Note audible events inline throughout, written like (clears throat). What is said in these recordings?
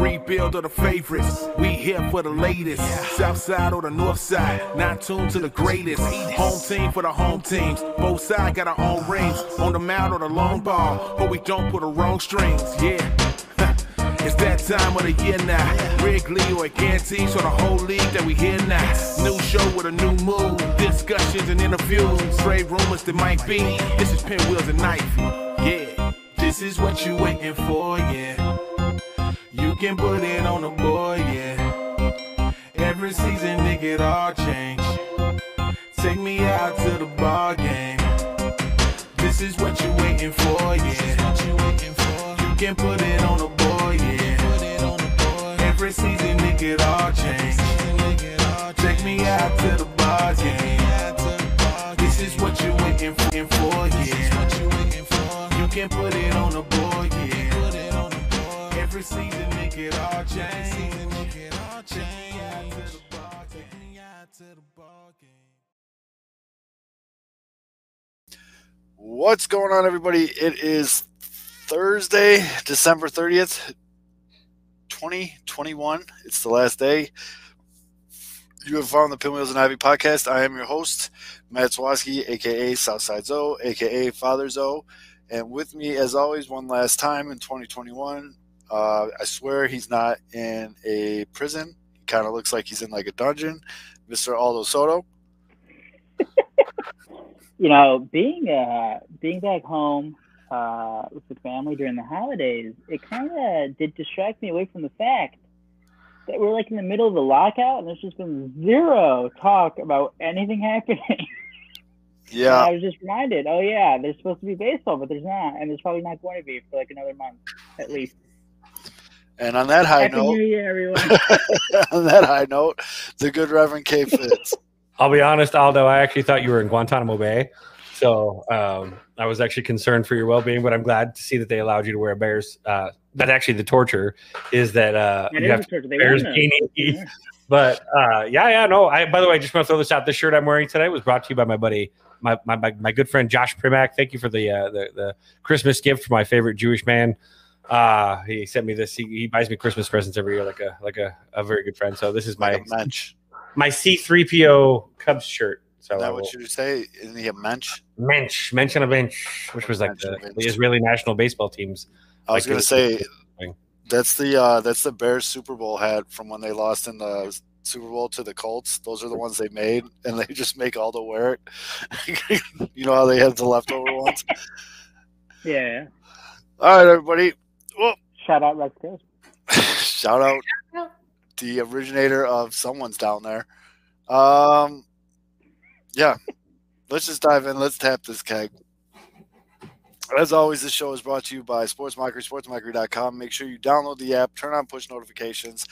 rebuild of the favorites. We here for the latest. South side or the north side. Not tuned to the greatest. Home team for the home teams. Both sides got our own rings. On the mound or the long ball. But we don't put the wrong strings. Yeah. (laughs) It's that time of the year now. Wrigley or Ganty, so the whole league that we hear now. New show with a new mood. Discussions and interviews. Straight rumors that might be. This is Pinwheels and Knife. Yeah. This is what you waiting for, yeah. You can put it on the board, yeah. Every season, it get all change. Take me out to the ball game. This is what you waiting for, yeah. This is what you winkin' for. You can put it on the board, yeah. Put it on the boy. Every season, it get all change. Take me out to the ball game. This is what you waiting for, yeah. This is what you win for. You can put it on the board, yeah. Put it on the boy, every season, it all change. Take me out to the ball game. Take me out to the ball game. What's going on, everybody? It is Thursday, December 30th, 2021. It's the last day. You have found the Pinwheels and Ivy podcast. I am your host, Matt Swaski, aka Southside Zoe, aka Father Zoe. And with me, as always, one last time in 2021. Uh, I swear he's not in a prison. He kind of looks like he's in like a dungeon. Mr. Aldo Soto. (laughs) you know, being uh being back home uh with the family during the holidays, it kind of did distract me away from the fact that we're like in the middle of the lockout and there's just been zero talk about anything happening. (laughs) And Yeah. I was just reminded, oh yeah, there's supposed to be baseball, but there's not, and there's probably not going to be for like another month at least. And on that high Happy note, New Year, everyone! (laughs) on that high note, the good Reverend K. Fitz. I'll be honest, Aldo. I actually thought you were in Guantanamo Bay, so um, I was actually concerned for your well-being. But I'm glad to see that they allowed you to wear a Bears. Uh, that actually the torture is that uh, It you is have a torture. Bears won gaining that. teeth. But uh, yeah, yeah, no. I by the way, I just want to throw this out. The shirt I'm wearing today was brought to you by my buddy, my my, my, my good friend Josh Primack. Thank you for the, uh, the the Christmas gift for my favorite Jewish man. Uh, he sent me this. He, he buys me Christmas presents every year, like a like a, a very good friend. So this is my Like mensch. my C3PO Cubs shirt. So Is that what you say? Isn't he a mensch? Mensch, Mensch on a bench, which was like the, the Israeli national baseball teams. I was Like gonna say that's the uh, that's the Bears Super Bowl hat from when they lost in the Super Bowl to the Colts. Those are the ones they made, and they (laughs) just make all the wear it. (laughs) you know how they have the leftover ones. (laughs) Yeah, All right, everybody. Well, shout out Rex Coast. (laughs) shout out the originator of someone's down there. Um, yeah, let's just dive in. Let's tap this keg. As always, this show is brought to you by SportsMockery, SportsMockery.com. Make sure you download the app, turn on push notifications.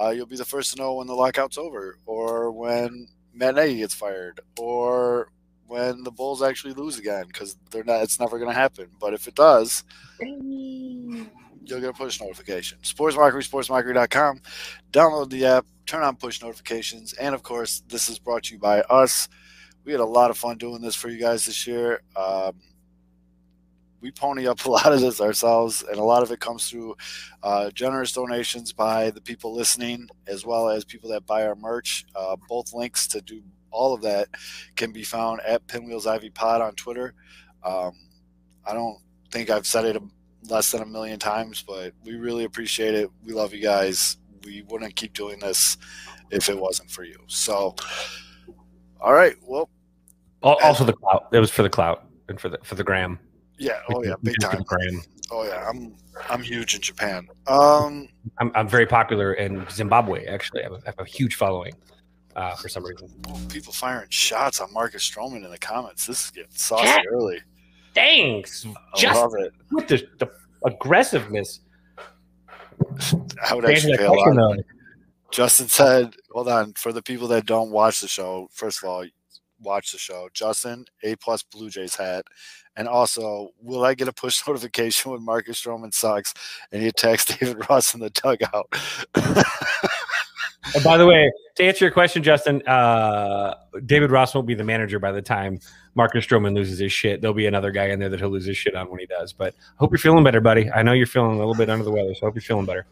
Uh, you'll be the first to know when the lockout's over, or when Matt Nagy gets fired, or when the Bulls actually lose again, because they're not. It's never going to happen. But if it does, you'll get a push notification. SportsMockery, SportsMockery.com. Download the app, turn on push notifications, and of course, this is brought to you by us. We had a lot of fun doing this for you guys this year. Um, we pony up (laughs) a lot of this ourselves, and a lot of it comes through uh, generous donations by the people listening, as well as people that buy our merch. Uh, both links to do all of that can be found at Pinwheels Ivy Pod on Twitter. Um, I don't think I've said it less than a million times, but we really appreciate it. We love you guys. We wouldn't keep doing this if it wasn't for you. So, all right. Well, Al- Also, the clout. It was for the clout and for the for the gram. yeah. Oh yeah, big did it for time. gram. Oh yeah, I'm I'm huge in Japan. Um, I'm, I'm very popular in Zimbabwe. Actually, I have a, I have a huge following uh, for some reason. oh, people firing shots on Marcus Stroman in the comments. This is getting saucy Yeah. early. Thanks, I just love it. with the, the aggressiveness. I would actually pay a lot. though, Justin said, hold on, for the people that don't watch the show, first of all, watch the show. Justin, A plus Blue Jays hat. And also, will I get a push (laughs) notification when Marcus Stroman sucks and he attacks (laughs) David Ross in the dugout? (laughs) And by the way, to answer your question, Justin, uh, David Ross won't be the manager by the time Marcus Stroman loses his shit. There'll be another guy in there that he'll lose his shit on when he does. But I hope you're feeling better, buddy. I know you're feeling a little bit under the weather, so I hope you're feeling better.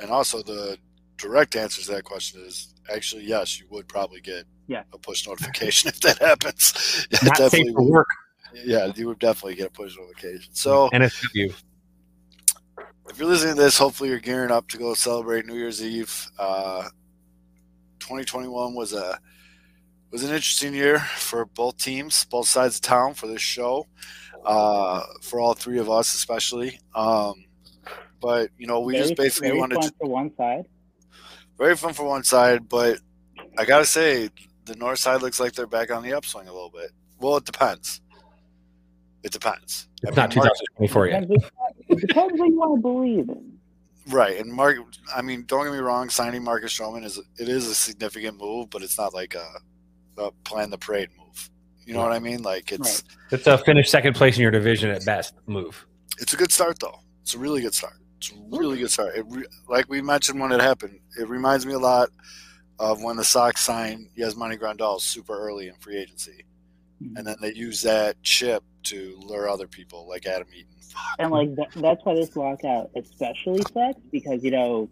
and also the direct answer to that question is actually yes, you would probably get Yeah. a push notification (laughs) if that happens. Yeah, (laughs) Not safe for would. work. Yeah, you would definitely get a push notification. So NSW. if you're listening to this, hopefully you're gearing up to go celebrate New Year's Eve. Uh, 2021 was a was an interesting year for both teams, both sides of town for this show, uh, for all three of us especially. Um, but you know, we very, just basically very wanted fun to for one side. very fun for one side, but I gotta say the north side looks like they're back on the upswing a little bit. Well, it depends. It depends. I It's mean, not Mark- 2024 yet. Depends what- It depends what you want to believe in. Right, and Mark. I mean, don't get me wrong. Signing Marcus Stroman is it is a significant move, but it's not like a, a plan the parade move. You know what I mean? Like it's It's a finish second place in your division at best move. it's a good start though. It's a really good start. It's a really good start. It re, like we mentioned when it happened, it reminds me a lot of when the Sox signed Yasmani Grandal super early in free agency, mm-hmm. and then they use that chip to lure other people like Adam Eaton. And like that, that's why this lockout especially sucks because you know,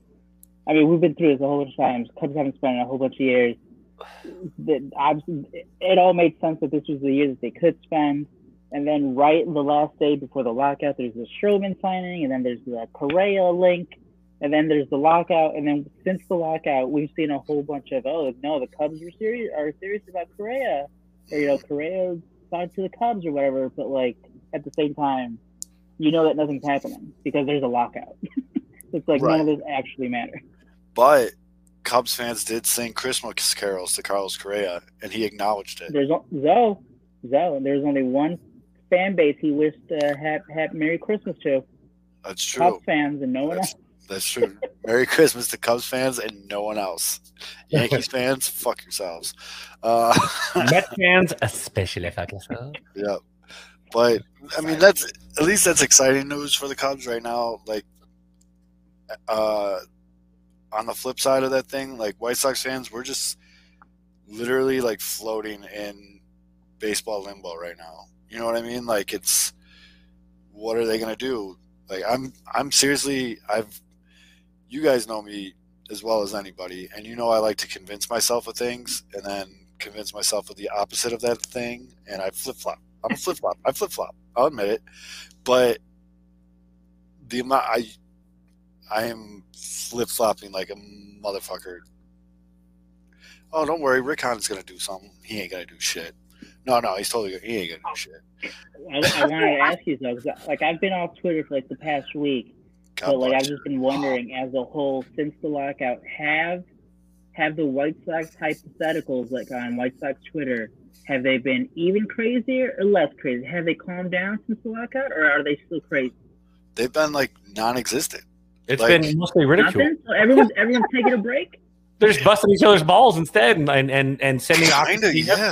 I mean we've been through this a whole bunch of times. Cubs haven't spent a whole bunch of years. That it all made sense that this was the year that they could spend. And then right the last day before the lockout, there's the Stroman signing, and then there's the Correa link, and then there's the lockout. And then since the lockout, we've seen a whole bunch of oh no, the Cubs are serious are serious about Correa, or you know Correa signed to the Cubs or whatever. But like at the same time, you know that nothing's happening because there's a lockout. (laughs) it's like none of this actually matters. But Cubs fans did sing Christmas carols to Carlos Correa, and he acknowledged it. There's o- Zoe, Zoe. There's only one fan base he wished uh, happy, happy Merry Christmas to. That's true. Cubs fans and no one else. That's, that's true. Merry Christmas to Cubs fans and no one else. Yankees (laughs) fans, fuck yourselves. Uh, Met (laughs) fans, especially fuck yourself. yeah, but I mean that's at least that's exciting news for the Cubs right now. Like, uh, on the flip side of that thing, like White Sox fans, we're just literally like floating in baseball limbo right now. You know what I mean? Like it's what are they gonna do? Like I'm I'm seriously I've you guys know me as well as anybody, and you know I like to convince myself of things and then convince myself of the opposite of that thing, and I flip flop. I'm a flip flop. I flip flop. I'll admit it, but the amount I I am flip flopping like a motherfucker. Oh, don't worry, Rick Hahn's gonna do something. He ain't gonna do shit. No, no, he's totally he ain't gonna do oh. shit. I, I wanted to ask you though, 'cause, like I've been off Twitter for like the past week, God but like I've just been wondering, as a whole, since the lockout, have have the White Sox hypotheticals like on White Sox Twitter, have they been even crazier or less crazy? Have they calmed down since the lockout, or are they still crazy? They've been like non-existent. It's Like- been mostly ridiculed. Nothing. So everyone's everyone's taking a break. (laughs) They're just busting each other's balls instead and and and, and sending off yeah.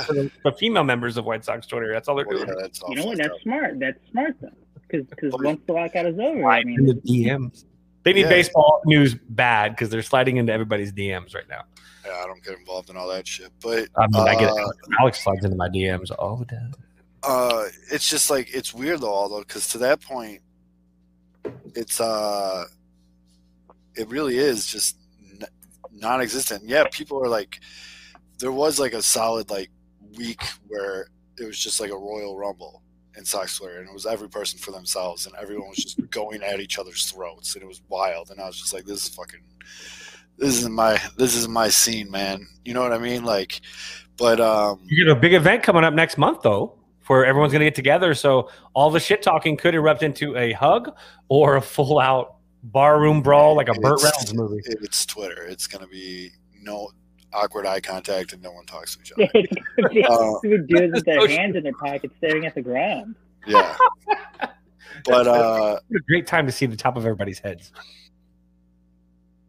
to the, the female members of White Sox Twitter. That's all they're Well, doing. yeah, that's You know what? That's up. smart. That's smart though, because But- once the lockout is over, I mean, the DMs. They need Yeah. baseball news bad because they're sliding into everybody's DMs right now. Yeah, I don't get involved in all that shit. But I mean, I get uh. Alex slides into my DMs all the time. uh, it's just like it's weird though, although because to that point, it's uh, it really is just n- non-existent. Yeah, people are like, there was like a solid like week where it was just like a Royal Rumble in Sox Twitter, and it was every person for themselves, and everyone was just going at each other's throats, and it was wild. And I was just like, this is fucking, this isn't my, this isn't my scene, man. You know what I mean? Like, but um, You get a big event coming up next month, though, where everyone's going to get together. So all the shit talking could erupt into a hug or a full out barroom brawl like a Burt It's- Reynolds movie. it's Twitter. It's gonna be no awkward eye contact and no one talks to each (laughs) other. it's gonna be Uh, two dudes with their hands in their pockets staring at the ground. Yeah. (laughs) But uh a great time to see the top of everybody's heads.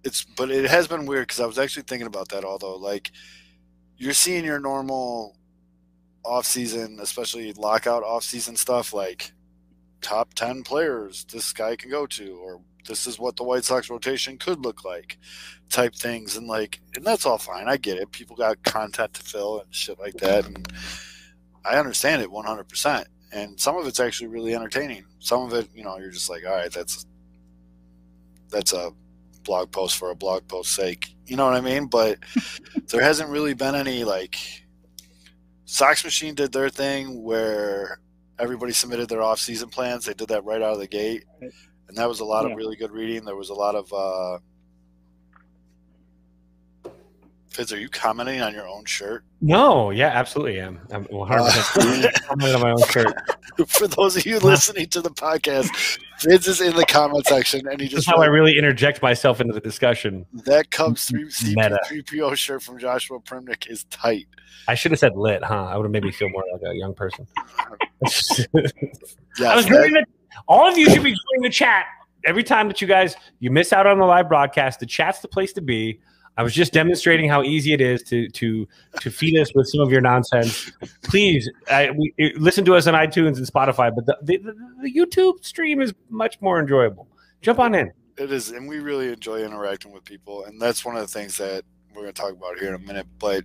It's but it has been weird because I was actually thinking about that although like you're seeing your normal off season, especially lockout off season stuff like top ten players this guy can go to or this is what the White Sox rotation could look like type things and like and that's all fine. I get it. People got content to fill and shit like that and I understand it 100%. And some of it's actually really entertaining. Some of it, you know, you're just like, all right, that's that's a blog post for a blog post sake. You know what I mean? But (laughs) there hasn't really been any like Sox Machine did their thing where everybody submitted their off season plans. They did that right out of the gate. And that was a lot Yeah. of really good reading. There was a lot of uh Fitz, are you commenting on your own shirt? No, yeah, absolutely am. I'm 100% uh, commenting on my own shirt. (laughs) For those of you listening to the podcast, Fitz is in the comment section and he just how I really interject myself into the discussion. that Cubs three Meta. CP3PO shirt from Joshua Primnick is tight. I should have said lit, huh? I would have made me feel more like a young person. (laughs) Yes, I was that- the, all of you should be joining the chat every time that you guys you miss out on the live broadcast. The chat's the place to be. I was just demonstrating how easy it is to to to feed us with some of your nonsense. Please, I, we, listen to us on iTunes and Spotify, but the, the, the, YouTube stream is much more enjoyable. Jump on in. It is, and we really enjoy interacting with people, and that's one of the things that we're going to talk about here in a minute. But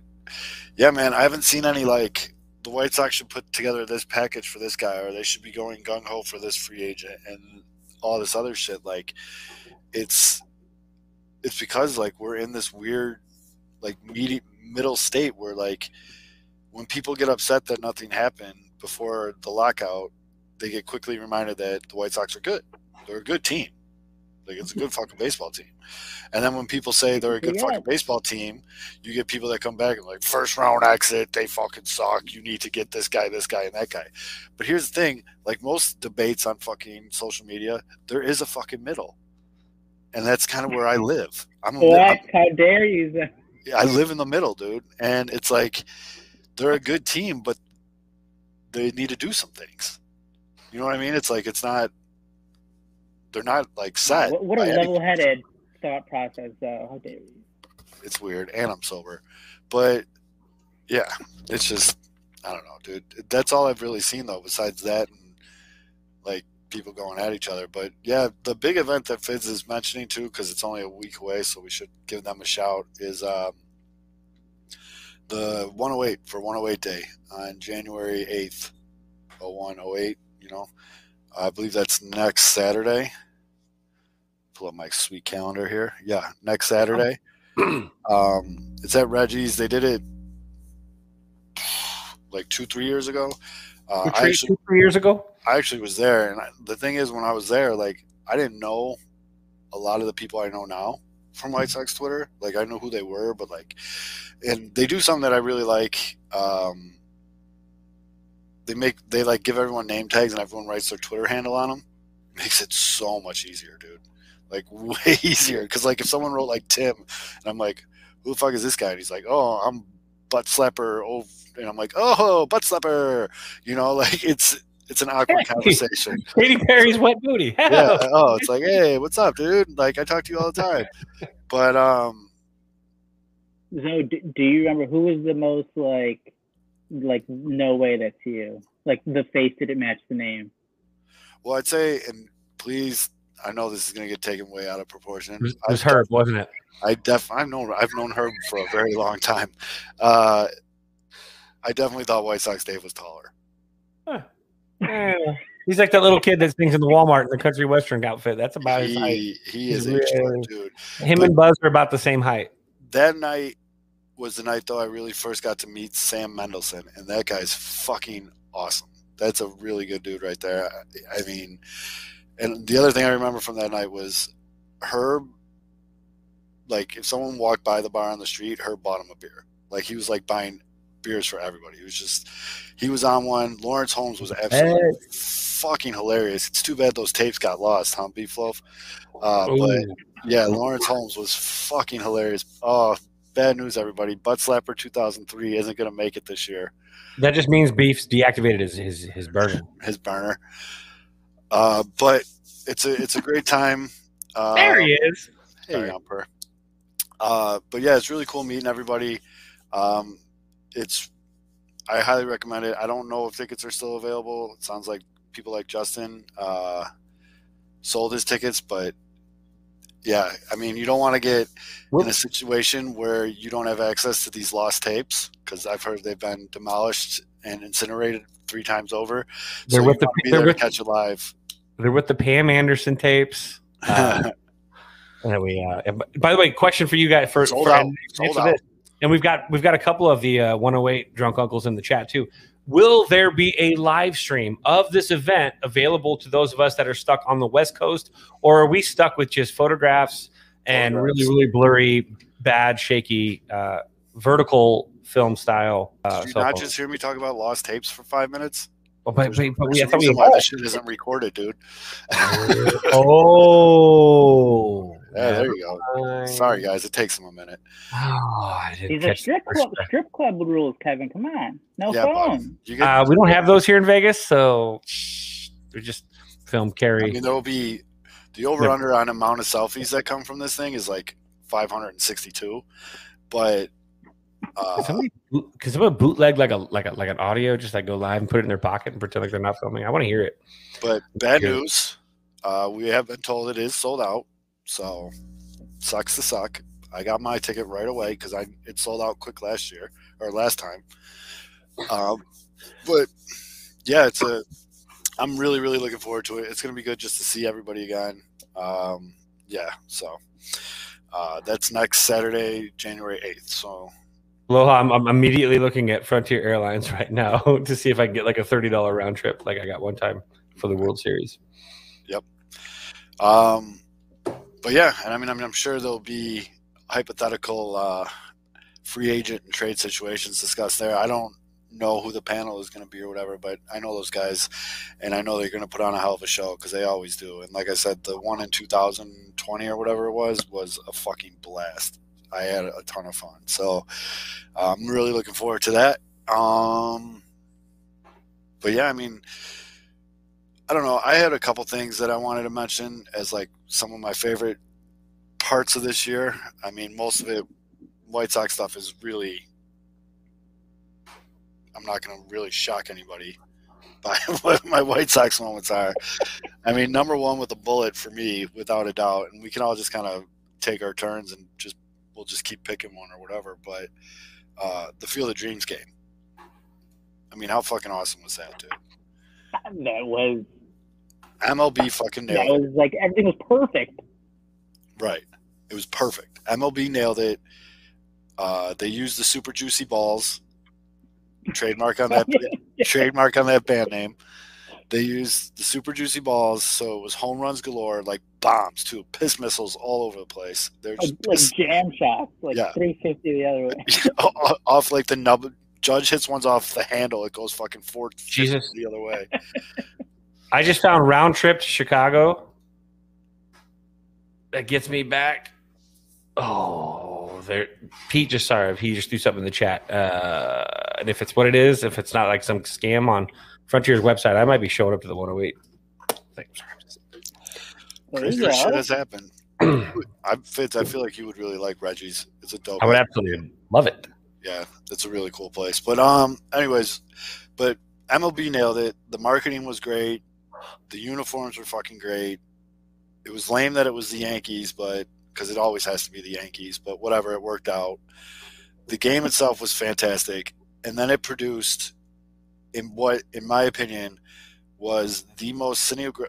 yeah, man, I haven't seen any like the White Sox should put together this package for this guy, or they should be going gung ho for this free agent, and all this other shit. Like, it's it's because like we're in this weird like medi- middle state where like when people get upset that nothing happened before the lockout, they get quickly reminded that the White Sox are good. They're a good team. Like it's a good fucking baseball team. And then when people say they're a good Yeah. fucking baseball team, you get people that come back and like first round exit, they fucking suck. You need to get this guy, this guy, and that guy. But here's the thing: like most debates on fucking social media, there is a fucking middle, and that's kind of where I live. I'm, What? How dare you? I live in the middle, dude. And it's like they're a good team, but they need to do some things. You know what I mean? It's like it's not. They're not like set. What, what a level-headed thought process, though. How dare you? it's weird and i'm sober but yeah it's just i don't know dude that's all i've really seen though besides that and like people going at each other but yeah the big event that Fitz is mentioning too because it's only a week away so we should give them a shout is um the 108 for 108 day on january 8th 0108 you know i believe that's next saturday pull up my sweet calendar here yeah next saturday (clears throat) um, it's at Reggie's. They did it like two, three years ago. Uh, I Retreat actually, two, three years ago. I actually was there, and I, the thing is, when I was there, like I didn't know a lot of the people I know now from White Sox Twitter. Like I know who they were, but like, and they do something that I really like. Um, they make they like give everyone name tags, and everyone writes their Twitter handle on them. Makes it so much easier, dude. Like (laughs) way easier. Because like if someone wrote like Tim, and I'm like, who the fuck is this guy? And he's like, oh, I'm butt slapper. Oh, and I'm like, oh, butt slapper. You know, (laughs) like it's it's an awkward conversation. (laughs) Katy Perry's wet booty. yeah. Oh, it's like, hey, what's up, dude? Like I talk to you all the time. (laughs) But um, So, do, do you remember who was the most like, like, no way that's you? Like the face didn't match the name. well, I'd say, and please, I know this is gonna get taken way out of proportion. It was, it I was Herb, wasn't it? I def I've known I've known her for a very long time. Uh, I definitely thought White Sox Dave was taller. Yeah. (laughs) He's like that little kid that sings in the Walmart in the country western outfit. That's about his height. He he is He's a short really- dude. Him but- and Buzz are about the same height. That night was the night though I really first got to meet Sam Mendelson, and that guy's fucking awesome. That's a really good dude right there. I, I mean, and the other thing I remember from that night was Herb. Like if someone walked by the bar on the street, Herb bought him a beer. Like he was like buying beers for everybody. He was just he was on one. Lawrence Holmes was absolutely fucking hilarious. It's too bad those tapes got lost, huh, Beef Loaf? Uh, but yeah, Lawrence Holmes was fucking hilarious. Oh, bad news, everybody. Butt Slapper 2003 isn't going to make it this year. That just means Beef's deactivated his his, his burner. (laughs) His burner. Uh, but it's a it's a great time. Uh, there he is. Hey, Sorry. Yumper. Uh, but yeah, it's really cool meeting everybody. Um, it's I highly recommend it. I don't know if tickets are still available. It sounds like people like Justin uh, sold his tickets, but yeah, I mean, you don't want to get in a situation where you don't have access to these lost tapes because I've heard they've been demolished and incinerated three times over. They're so with the- be they're with- to catch it live. They're with the Pam Anderson tapes. (laughs) Uh, we. Uh, by the way, question for you guys for, Sold for out. Sold out. And we've got we've got a couple of the uh, 108 drunk uncles in the chat too. Will there be a live stream of this event available to those of us that are stuck on the West Coast, or are we stuck with just photographs and Photographs. really really blurry, bad, shaky, uh, vertical film style? Uh, Did you not just hear me talk about lost tapes for five minutes? Oh, but, but, but we, I thought we why this shit isn't recorded, dude. oh, (laughs) (laughs) Yeah, there you go. Sorry, guys. It takes them a minute. Oh, (sighs) I didn't These are catch the strip club, one. strip club rules, Kevin. Come on, no Yeah, phone. you get. Uh, we don't have those here in Vegas, so we just film carry. I carry. mean, there will be the over under on amount of selfies that come from this thing is like 562, but uh, Can somebody, can somebody bootleg like a like a like an audio, just like go live and put it in their pocket and pretend like they're not filming? I want to hear it. but bad Good. news. Uh, we have been told it is sold out, so sucks to suck. I got my ticket right away because I it sold out quick last year or last time. Um, but yeah, it's a. I'm really really looking forward to it. It's gonna be good just to see everybody again. Um, yeah, so uh, that's next Saturday, January 8th. So Aloha, I'm, I'm immediately looking at Frontier Airlines (laughs) right now (laughs) to see if I can get like a thirty dollar round trip, like I got one time for the World Series. Yep. Um, but yeah, and I mean, I mean, I'm sure there'll be hypothetical uh, free agent and trade situations discussed there. I don't know who the panel is going to be or whatever, but I know those guys, and I know they're going to put on a hell of a show because they always do. And like I said, the one in 2020 or whatever it was was a fucking blast. I had a ton of fun, so I'm really looking forward to that. Um, but yeah, I mean. I don't know. I had a couple things that I wanted to mention as like some of my favorite parts of this year. I mean, most of it, White Sox stuff is really. I'm not going to really shock anybody (laughs) by (laughs) what my White Sox moments are. I mean, number one with a bullet for me, without a doubt, and we can all just kind of take our turns and just we'll just keep picking one or whatever. But uh, the Field of Dreams game. I mean, how fucking awesome was that, dude? That was MLB fucking that nailed it. was like everything was perfect. Right. It was perfect. MLB nailed it. Uh, they used the super juicy balls. Trademark on that (laughs) trademark on that band name. They used the super juicy balls, so it was home runs galore, like bombs too, piss missiles all over the place. They're like, just like piss- jam shots, like Yeah. 350 the other way. (laughs) off like the nub. Judge hits ones off the handle, it goes fucking four Jesus. the other way. I just found round trip to Chicago. That gets me back. Oh, there. Pete just sorry, if he just threw something in the chat. Uh, and if it's what it is, if it's not like some scam on Frontier's website, I might be showing up to the 108. Thank you, sorry. There you Crazy shit has happened. (clears throat) I Fitz, I feel like you would really like Reggie's. It's a dope. I would absolutely love it. yeah, it's a really cool place. But um, anyways, but MLB nailed it. The marketing was great. The uniforms were fucking great. It was lame that it was the Yankees, but because it always has to be the Yankees. But whatever, it worked out. The game itself was fantastic, and then it produced, in what, in my opinion, was the most cinematographic.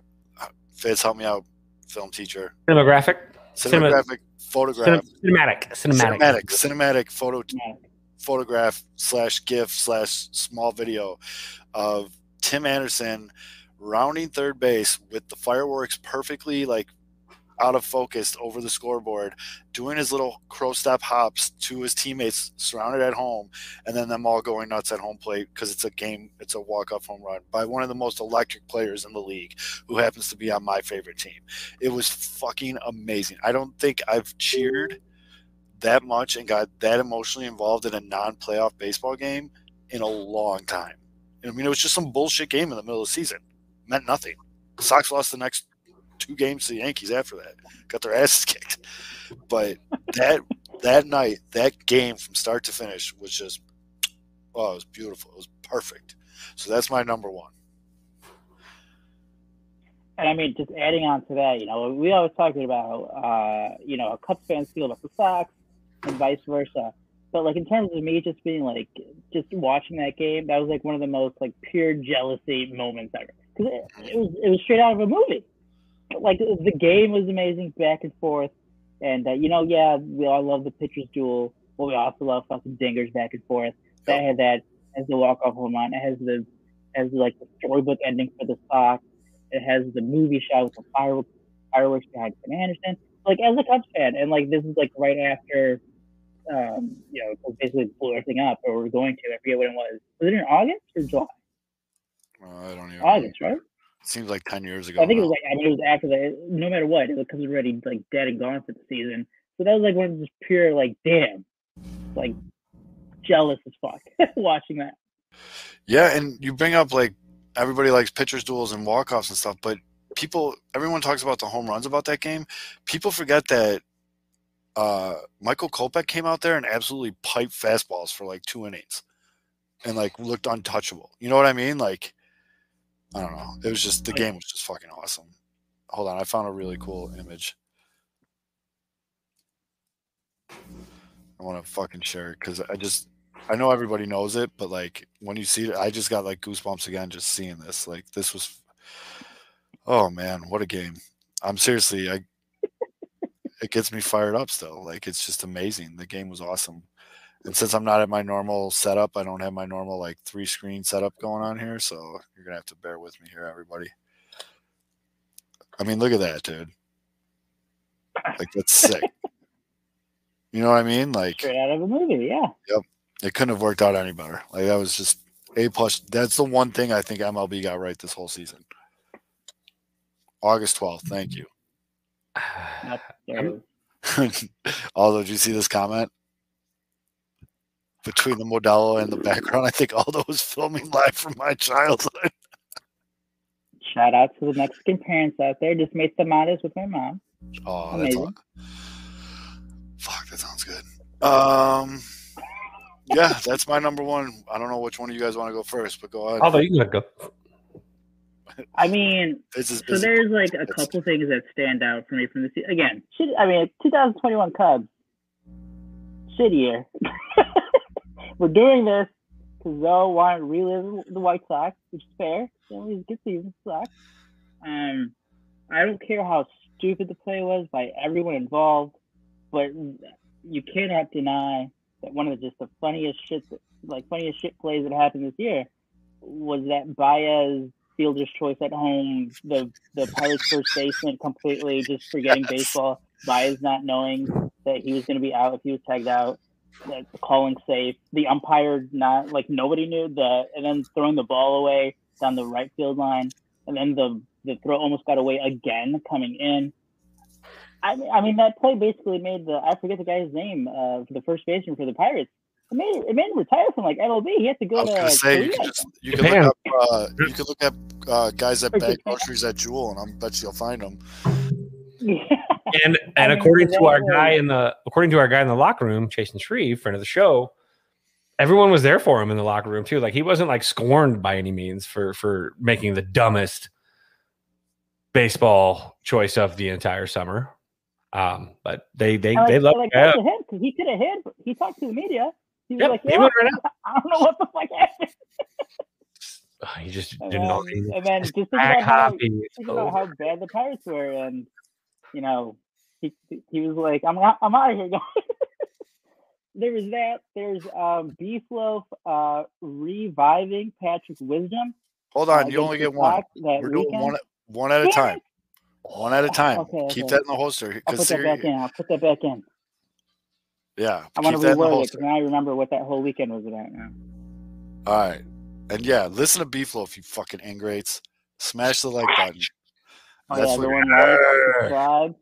Fitz, help me out, film teacher. Cinematographic, Cinema- Cinematographic photograph, cinematic, cinematic, cinematic, cinematic photo Yeah. photograph slash gif slash small video of Tim Anderson rounding third base with the fireworks perfectly like out of focus over the scoreboard, doing his little crow step hops to his teammates surrounded at home, and then them all going nuts at home plate because it's a game, it's a walk off home run by one of the most electric players in the league who happens to be on my favorite team. It was fucking amazing. I don't think I've cheered that much and got that emotionally involved in a non-playoff baseball game in a long time. I mean, it was just some bullshit game in the middle of the season. Meant nothing. Sox lost the next two games to the Yankees after that. Got their asses (laughs) kicked. But that that night, that game from start to finish was just oh, it was beautiful. It was perfect. So that's my number one. And I mean, just adding on to that, you know, we always talking about, uh, you know, a Cubs fans feel about the Sox and vice versa. But like in terms of me just being like, just watching that game, that was like one of the most like pure jealousy moments ever. It, it was it was straight out of a movie. Like the game was amazing, back and forth. And uh, you know, yeah, we all love the pitcher's duel, but we also love fucking dingers back and forth. That had that as the walk off home run. It has the has like the storybook ending for the Sox. It has the movie shot with the fireworks fireworks behind Tim Anderson. Like as a Cubs fan, and like this is like right after, um, you know, basically blew everything up, or we're going to. I forget when it was. Was it in August or July? Uh, I don't even. August, right? Seems like ten years ago. I think it was like I mean, it was after that. No matter what, it was because it was already like dead and gone for the season. So that was like one of just pure like damn, like jealous as fuck (laughs) watching that. Yeah, and you bring up like everybody likes pitchers duels and walk offs and stuff, but people, everyone talks about the home runs about that game. People forget that uh, Michael Kopech came out there and absolutely piped fastballs for like two innings, and like looked untouchable. You know what I mean? Like, I don't know. It was just the game was just fucking awesome. Hold on, I found a really cool image. I want to fucking share it because I just I know everybody knows it, but like when you see it, I just got like goosebumps again just seeing this. Like this was, oh man, what a game! I'm seriously, I it gets me fired up still. Like it's just amazing. The game was awesome, and since I'm not at my normal setup, I don't have my normal like three screen setup going on here, so you're gonna have to bear with me here, everybody. I mean, look at that, dude. Like that's sick. (laughs) You know what I mean? Like Straight out of a movie, yeah. Yep. It couldn't have worked out any better. Like that was just a plus. That's the one thing I think MLB got right this whole season. August twelfth. Thank you. (sighs) (laughs) Although, did you see this comment between the Modelo and the background? I think Aldo was filming live from my childhood. Shout out to the Mexican parents out there. Just made tamales with my mom. Oh, that's all. Fuck, that sounds good. Um, yeah, that's my number one. I don't know which one of you guys want to go first, but go ahead. Although you can go. (laughs) I mean, This is so there's like a It's- couple things that stand out for me from the season. Again, shit, I mean, 2021 Cubs, shit year. (laughs) We're doing this because Zoe wanted to relive the White Sox, which is fair. You know, a good season, Sox. Um, I don't care how stupid the play was by everyone involved, but you cannot deny that one of the, just the funniest shit, that, like funniest shit plays that happened this year was that Baez fielder's choice at home, the the Pirates first baseman completely just forgetting baseball, Baez not knowing that he was going to be out if he was tagged out, the calling safe, the umpire not like nobody knew the, and then throwing the ball away down the right field line, and then the the throw almost got away again coming in. I mean, I mean that play basically made the I forget the guy's name uh, for the first baseman for the Pirates. It made it made him retire from like MLB. He had to I go was to gonna say you Korea. could just you could Japan. look up uh, you could look up uh, guys that Or bag groceries at Jewel, and I bet you'll find them. (laughs) And (laughs) and according to our guy in the according to our guy in the locker room, Jason Shreve, friend of the show, everyone was there for him in the locker room too. Like he wasn't like scorned by any means for for making the dumbest baseball choice of the entire summer. Um, but they they And, they like, love like, him because he could have hit. He talked to the media. He was Yep, like, "Yeah, right. (laughs) I don't know what the fuck happened." (sighs) He just And didn't know. and then just think about how think about how bad the Pirates were, and you know, he he was like, "I'm out- I'm out of here, guys." (laughs) there was that. There's um, Beef Loaf uh, reviving Patrick Wisdom. Hold uh, on, you only get one. We're doing one one at a time. One at a time. Okay, Keep okay. that in the holster. I'll put that back in. I'll put that back in. yeah, I want to reword it because now I remember what that whole weekend was about now. All right, and yeah, listen to Beef Loaf, you fucking ingrates. Smash the like button. Oh That's yeah, what- subscribe.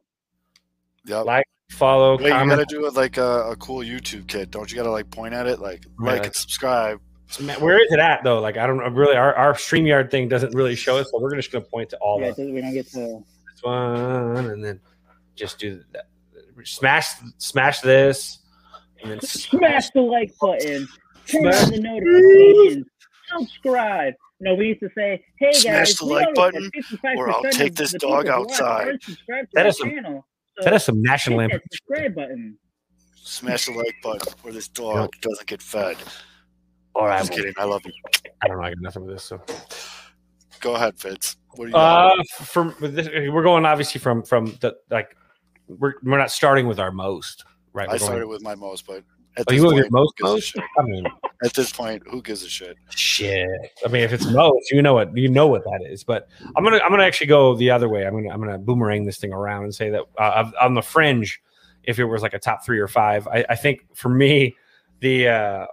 Yep. Like, follow, Wait, you gotta do it like a, a cool YouTube kid. Don't you gotta like point at it, like Yeah, like and that's- subscribe. Where is it at though? Like I don't know. Really, our, our Streamyard thing doesn't really show us, so we're just gonna point to all Yeah, of so we don't get to. this one, and then just do that. Smash, smash this, and then Smash the like button. Turn Smash- on the notifications. Subscribe. No, we used to say, "Hey Smash guys, the like button, or I'll take this dog people who watch outside." aren't subscribed to That our is some- channel. So that is some national hit lamp. subscribe button. Smash the like button, or this dog doesn't get fed. All right, I'm just kidding. I love you. I don't know. I got nothing with this. So, Go ahead, Fitz. What do you got? uh, from this, we're going obviously from from the like we're we're not starting with our most, right? I We're going- started with my most, but at Oh, this you went with point, most who gives a most? shit? I mean, At this point, who gives a shit? shit. I mean, if it's most, you know what you know what that is. But I'm gonna I'm gonna actually go the other way. I'm gonna I'm gonna boomerang this thing around and say that uh, on the fringe, if it was like a top three or five, I, I think for me, the uh,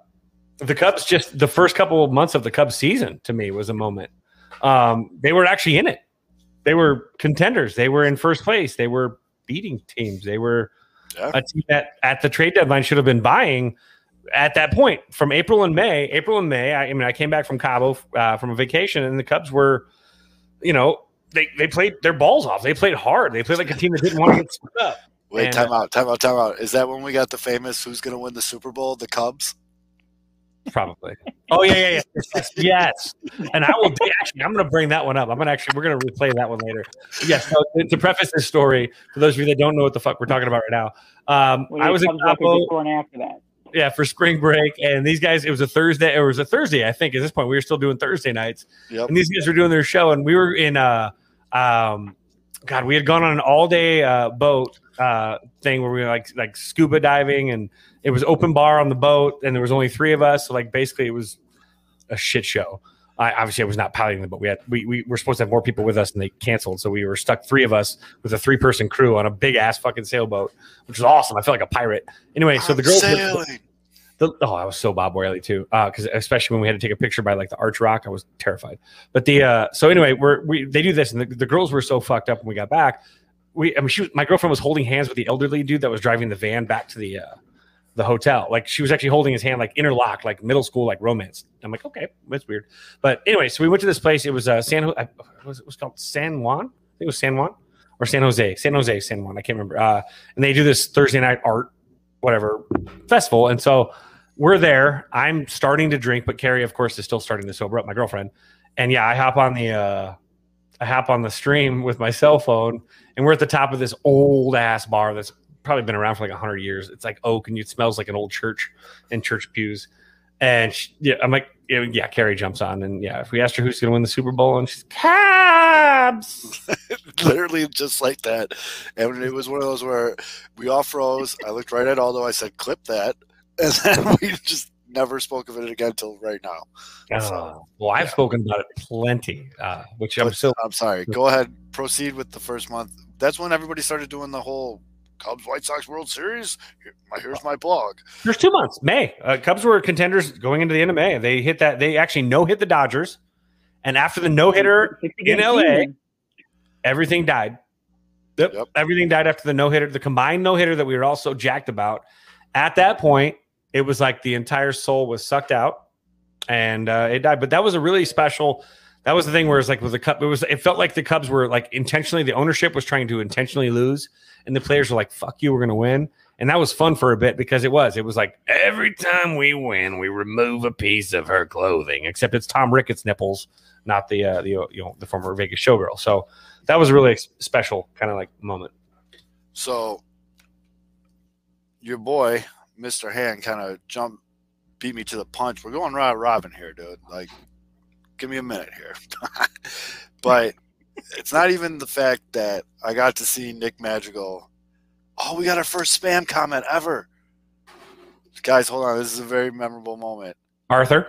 the Cubs just the first couple of months of the Cubs season to me was a moment. Um, they were actually in it. They were contenders. They were in first place. They were beating teams. They were Yeah. a team that at the trade deadline should have been buying at that point from April and May. April and May. I, I mean, I came back from Cabo uh, from a vacation, and the Cubs were, you know, they they played their balls off. They played hard. They played like a team that didn't want to get split up. Wait, And- time out, time out, time out. Is that when we got the famous "Who's going to win the Super Bowl"? The Cubs. Probably. Oh yeah, yeah, yeah. Yes, (laughs) yes. And I will actually. I'm going to bring that one up. I'm going to actually. We're going to replay that one later. Yes. No, to, to preface this story, for those of you that don't know what the fuck we're talking about right now, um, We I was in Cubs Cabo. before and after that. yeah, for spring break. And these guys, it was a Thursday. It was a Thursday, I think. At this point, we were still doing Thursday nights, Yep. and these guys were doing their show, and we were in uh um, God, we had gone on an all day uh, boat uh thing where we were like like scuba diving, and it was open bar on the boat, and there was only three of us. So like basically, it was a shit show. I obviously I was not piloting the boat. We had we, we were supposed to have more people with us, and they canceled. So we were stuck three of us with a three person crew on a big ass fucking sailboat, which was awesome. I felt like a pirate. Anyway, so the I'm girls. sailing. The, oh, I was so Bob Wiley too, because especially when we had to take a picture by like the Arch Rock, I was terrified. But the uh, so anyway, we're we they do this, and the, the girls were so fucked up when we got back. We I mean, she was my girlfriend was holding hands with the elderly dude that was driving the van back to the uh, the hotel. Like she was actually holding his hand, like interlocked, like middle school, like romance. I'm like, okay, that's weird. But anyway, so we went to this place. It was uh, San. Was it was called San Juan? I think it was San Juan or San Jose. San Jose, San Juan. I can't remember. Uh, and they do this Thursday night art, whatever festival, and so we're there. I'm starting to drink, but Carrie, of course, is still starting to sober up. My girlfriend, and yeah, I hop on the uh, I hop on the stream with my cell phone, and we're at the top of this old ass bar that's probably been around for like hundred years. It's like oak, and it smells like an old church and church pews. And she, yeah, I'm like, yeah, yeah, Carrie jumps on, and yeah, if we asked her who's going to win the Super Bowl, and she's Cabs. (laughs) Literally just like that. And it was one of those where we all froze. I looked right at Aldo. I said, "Clip that," (laughs) and then we just never spoke of it again until right now. Oh, well, I've yeah. spoken about it plenty, uh, which I'm still I'm sorry. Go ahead. Proceed with the first month. That's when everybody started doing the whole Cubs White Sox World Series. Here's my blog. There's two months. May uh, Cubs were contenders going into the end of May. They hit that. They actually no hit the Dodgers, and after the no hitter, in LA. everything died. Yep. Yep. Everything died after the no hitter, the combined no hitter that we were all so jacked about. At that point, it was like the entire soul was sucked out, and uh, it died. But that was a really special. That was the thing where it's like with the cup, it was. It felt like the Cubs were like intentionally. The ownership was trying to intentionally lose, and the players were like, "Fuck you, we're to win." And that was fun for a bit because it was. It was like every time we win, we remove a piece of her clothing. Except it's Tom Ricketts nipples, not the uh, the you know the former Vegas showgirl. So that was a really special kind of like moment. So your boy, Mr. Hand, kind of jumped, beat me to the punch. We're going round robin here, dude. Like, give me a minute here. (laughs) but it's not even the fact that I got to see Nick Madrigal. Oh, we got our first spam comment ever. Guys, hold on. This is a very memorable moment. Arthur,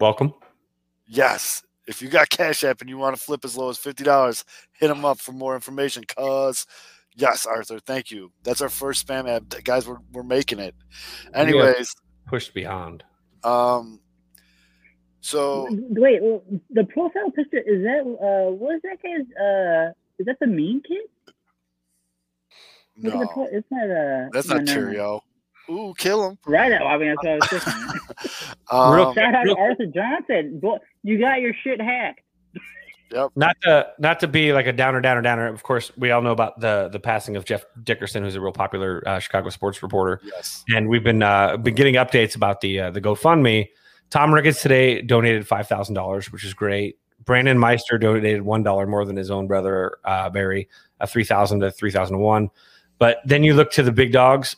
welcome. Yes. If you got Cash App and you want to flip as low as $50, hit him up for more information. Cause, yes, Arthur, thank you. That's our first spam app. Guys, we're, we're making it. Anyways, Pushed beyond. um, so Wait, well, the profile picture is that? Uh, what is that guy's? Uh, is that the mean kid? Look at the no, pro- it's not a. that's no, not no, no. Cheerio. Ooh, kill him. Right. I mean, that's what I was thinking. (laughs) Real Um, Shout out to Arthur Johnson. Boy, you got your shit hacked. Not to not to be like a downer, downer, downer. Of course, we all know about the the passing of Jeff Dickerson, who's a real popular uh, Chicago sports reporter. yes. and we've been uh, been getting updates about the uh, the GoFundMe. Tom Ricketts today donated five thousand dollars, which is great. Brandon Meister donated one dollar more than his own brother uh, Barry, uh, three thousand to three thousand one. But then you look to the big dogs.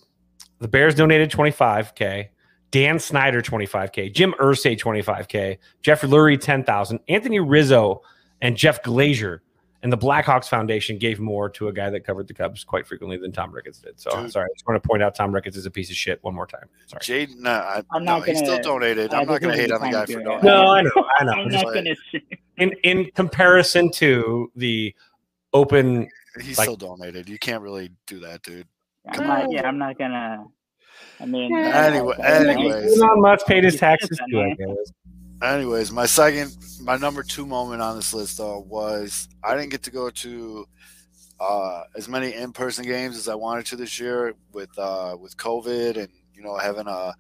The Bears donated twenty five k. Dan Snyder twenty five k. Jim Irsay twenty five k. Jeff Lurie ten thousand. Anthony Rizzo and Jeff Glazier And the Blackhawks Foundation gave more to a guy that covered the Cubs quite frequently than Tom Ricketts did. So Dude. sorry, I just want to point out Tom Ricketts is a piece of shit one more time. Sorry. Jaden, nah, I, I'm no, not he still donated. I I'm not going to hate on the guy for to do it. donating. No, I know, I know. I'm Just not like- gonna. in in comparison to the open He Like- still donated. You can't really do that, dude. I'm not. Yeah, I'm not gonna. I mean. Anyway- anyways. Elon Musk paid his taxes too, I guess. Anyways, my second, my number two moment on this list though was I didn't get to go to uh, as many in-person games as I wanted to this year with uh, with COVID and you know having a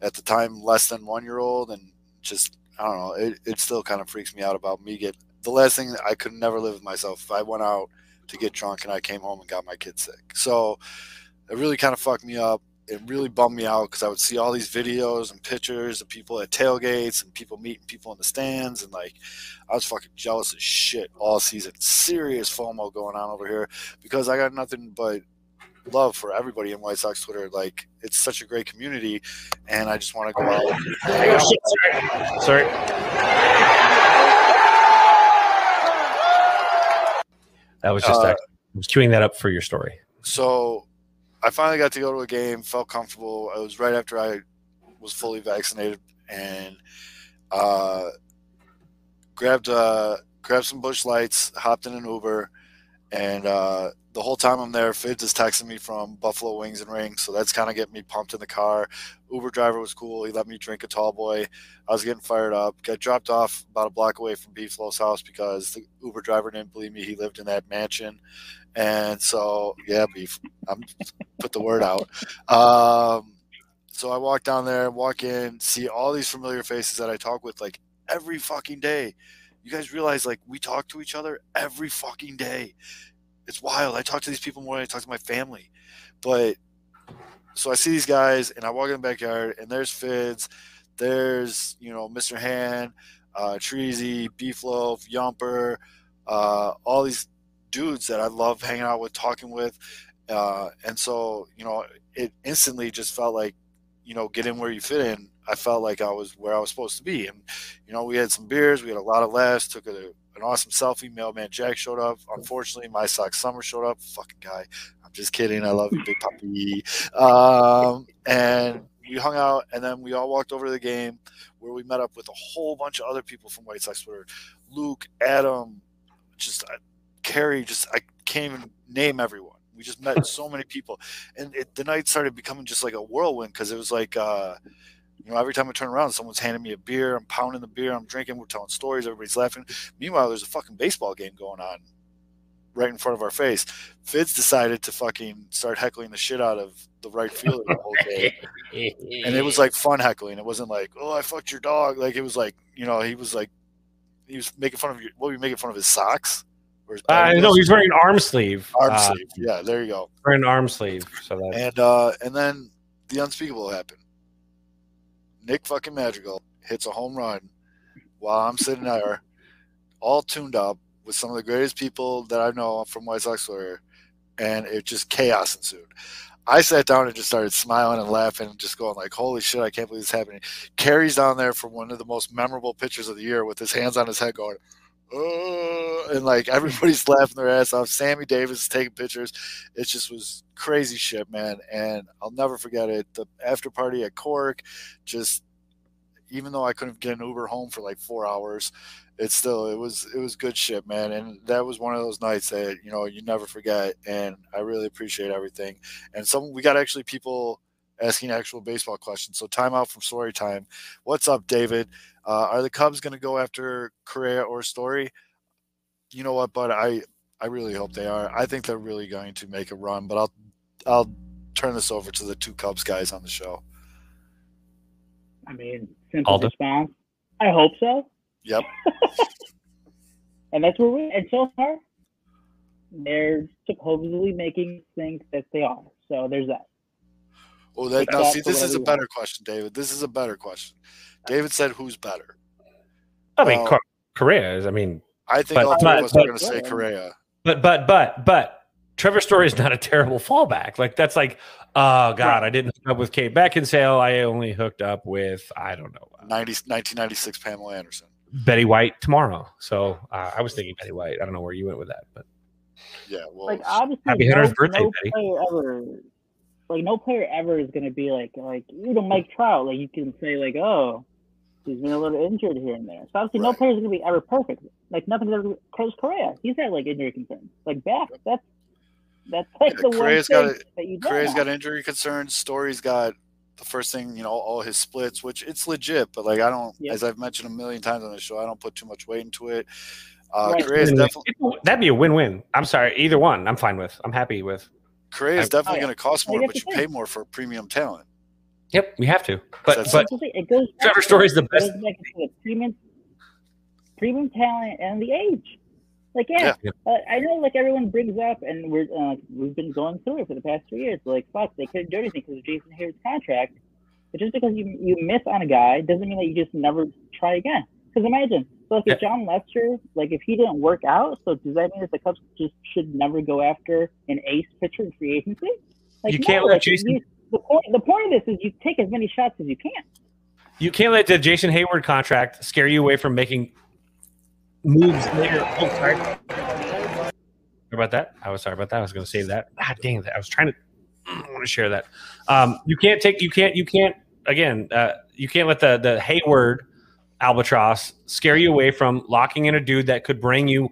at the time less than one year old and just I don't know it, it still kind of freaks me out about me get the last thing I could never live with myself. If I went out to get drunk and I came home and got my kid sick. So it really kind of fucked me up it really bummed me out because I would see all these videos and pictures of people at tailgates and people meeting people in the stands and like I was fucking jealous as shit all season. Serious FOMO going on over here because I got nothing but love for everybody in White Sox Twitter. Like it's such a great community, and I just want to go out. Oh, shit, sorry. Sorry. That was just Uh, I was queuing that up for your story. So I finally got to go to a game, felt comfortable. It was right after I was fully vaccinated and uh, grabbed uh, grabbed some Busch Lights, hopped in an Uber, and uh, the whole time I'm there, Fitz is texting me from Buffalo Wings and Rings, so that's kind of getting me pumped in the car. Uber driver was cool. He let me drink a tall boy. I was getting fired up. Got dropped off about a block away from Beeflo's house because the Uber driver didn't believe me. He lived in that mansion. And so, yeah, beef. I'm put the word out. Um, so I walk down there, walk in, see all these familiar faces that I talk with like every fucking day. You guys realize like we talk to each other every fucking day. It's wild. I talk to these people more than I talk to my family. But so I see these guys and I walk in the backyard and there's Fitz, there's, you know, Mr. Hahn, uh, Treasy, Beef Loaf, Yumper, uh, all these dudes that I love hanging out with, talking with. Uh, and so, you know, it instantly just felt like, you know, get in where you fit in. I felt like I was where I was supposed to be. And, you know, we had some beers, we had a lot of laughs, took a, an awesome selfie. Mailman Jack showed up. Unfortunately, my sock summer showed up. Fucking guy. I'm just kidding. I love you, big puppy. Um, and we hung out, and then we all walked over to the game where we met up with a whole bunch of other people from White Sox Twitter. Luke, Adam, just uh, Carrie, just I can't even name everyone. We just met so many people, and it, the night started becoming just like a whirlwind because it was like, uh, you know, every time I turn around, someone's handing me a beer. I'm pounding the beer. I'm drinking. We're telling stories. Everybody's laughing. Meanwhile, there's a fucking baseball game going on right in front of our face. Fitz decided to fucking start heckling the shit out of the right fielder the whole day and it was like fun heckling. It wasn't like, "Oh, I fucked your dog." Like it was like, you know, he was like, he was making fun of your. What were you making fun of his socks? Or his Uh, no, he's wearing an arm sleeve. arm uh, sleeve. Yeah, there you go. Wearing an arm sleeve. So that And uh, and then the unspeakable happened. Nick fucking Madrigal hits a home run while I'm sitting there, all tuned up with some of the greatest people that I know from White Sox Twitter, and it just chaos ensued. I sat down and just started smiling and laughing and just going like, "Holy shit! I can't believe this is happening." Carrie's down there for one of the most memorable pictures of the year with his hands on his head, going, "Uh," and like everybody's (laughs) laughing their ass off. Sammy Davis is taking pictures. It just was crazy shit, man. And I'll never forget it. The after party at Cork, just even though I couldn't get an Uber home for like four hours, it's still it was it was good shit, man. And that was one of those nights that you know you never forget. And I really appreciate everything. And some we got actually people asking actual baseball questions. So timeout from story time. What's up, David? Uh, are the Cubs going to go after Correa or Story? You know what, but I I really hope they are. I think they're really going to make a run. But I'll I'll turn this over to the two Cubs guys on the show. I mean, simple Aldo? response. I hope so. Yep. (laughs) And that's where we. And so far, they're supposedly making think that they are. So there's that. Oh, that, now see, this is a you better question, David. This is a better question. David said, "Who's better?" I mean, Well- Cor- Correa is. I mean, I think But- all three but- of us are going to say Correa. but but but but Trevor Story is not a terrible fallback. Like that's like, oh god, I didn't hook up with Kate Beckinsale. I only hooked up with I don't know. 90, 1996 Pamela Anderson. Betty White tomorrow. So uh, I was thinking Betty White. I don't know where you went with that, but Yeah, well, like obviously Happy no, 100th birthday, no Betty. player ever like no player ever is gonna be like like even Mike Trout, like you can say like, oh, he's been a little injured here and there. So obviously no Right. player is gonna be ever perfect. Like nothing's ever Carlos Correa, he's had like injury concerns. Like back, that's that's like Yeah, the Correa's thing got a- that you don't Correa's have. got injury concerns. Story's got the first thing, you know, all his splits, which it's legit, but like I don't, Yep. as I've mentioned a million times on the show, I don't put too much weight into it. Uh, Right. Correa's Win-win. definitely that'd be a win-win. I'm sorry, either one. I'm fine with. I'm happy with. Correa's I- definitely Oh, yeah. going to cost more, but you pay more for premium talent. Yep, we have to. But but That's the thing, it goes back Trevor to- Story's the it goes best. back the premium premium talent and the age. Like yeah, Yeah. Uh, I know like everyone brings up, and we're uh, we've been going through it for the past three years. Like fuck, they couldn't do anything because of Jason Heyward's contract. But just because you you miss on a guy doesn't mean that you just never try again. Because imagine, so like if Jon Lester, like if he didn't work out, so does that mean that the Cubs just should never go after an ace pitcher in free agency? Like You can't no, let like, Jason- You, the point the point of this is you take as many shots as you can. You can't let the Jason Heyward contract scare you away from making moves later. Oh, sorry. Sorry about that. I was sorry about that. I was going to save that. God dang it! I was trying to. I want to share that. Um, you can't take. You can't. You can't. Again, uh, you can't let the the Heyward albatross scare you away from locking in a dude that could bring you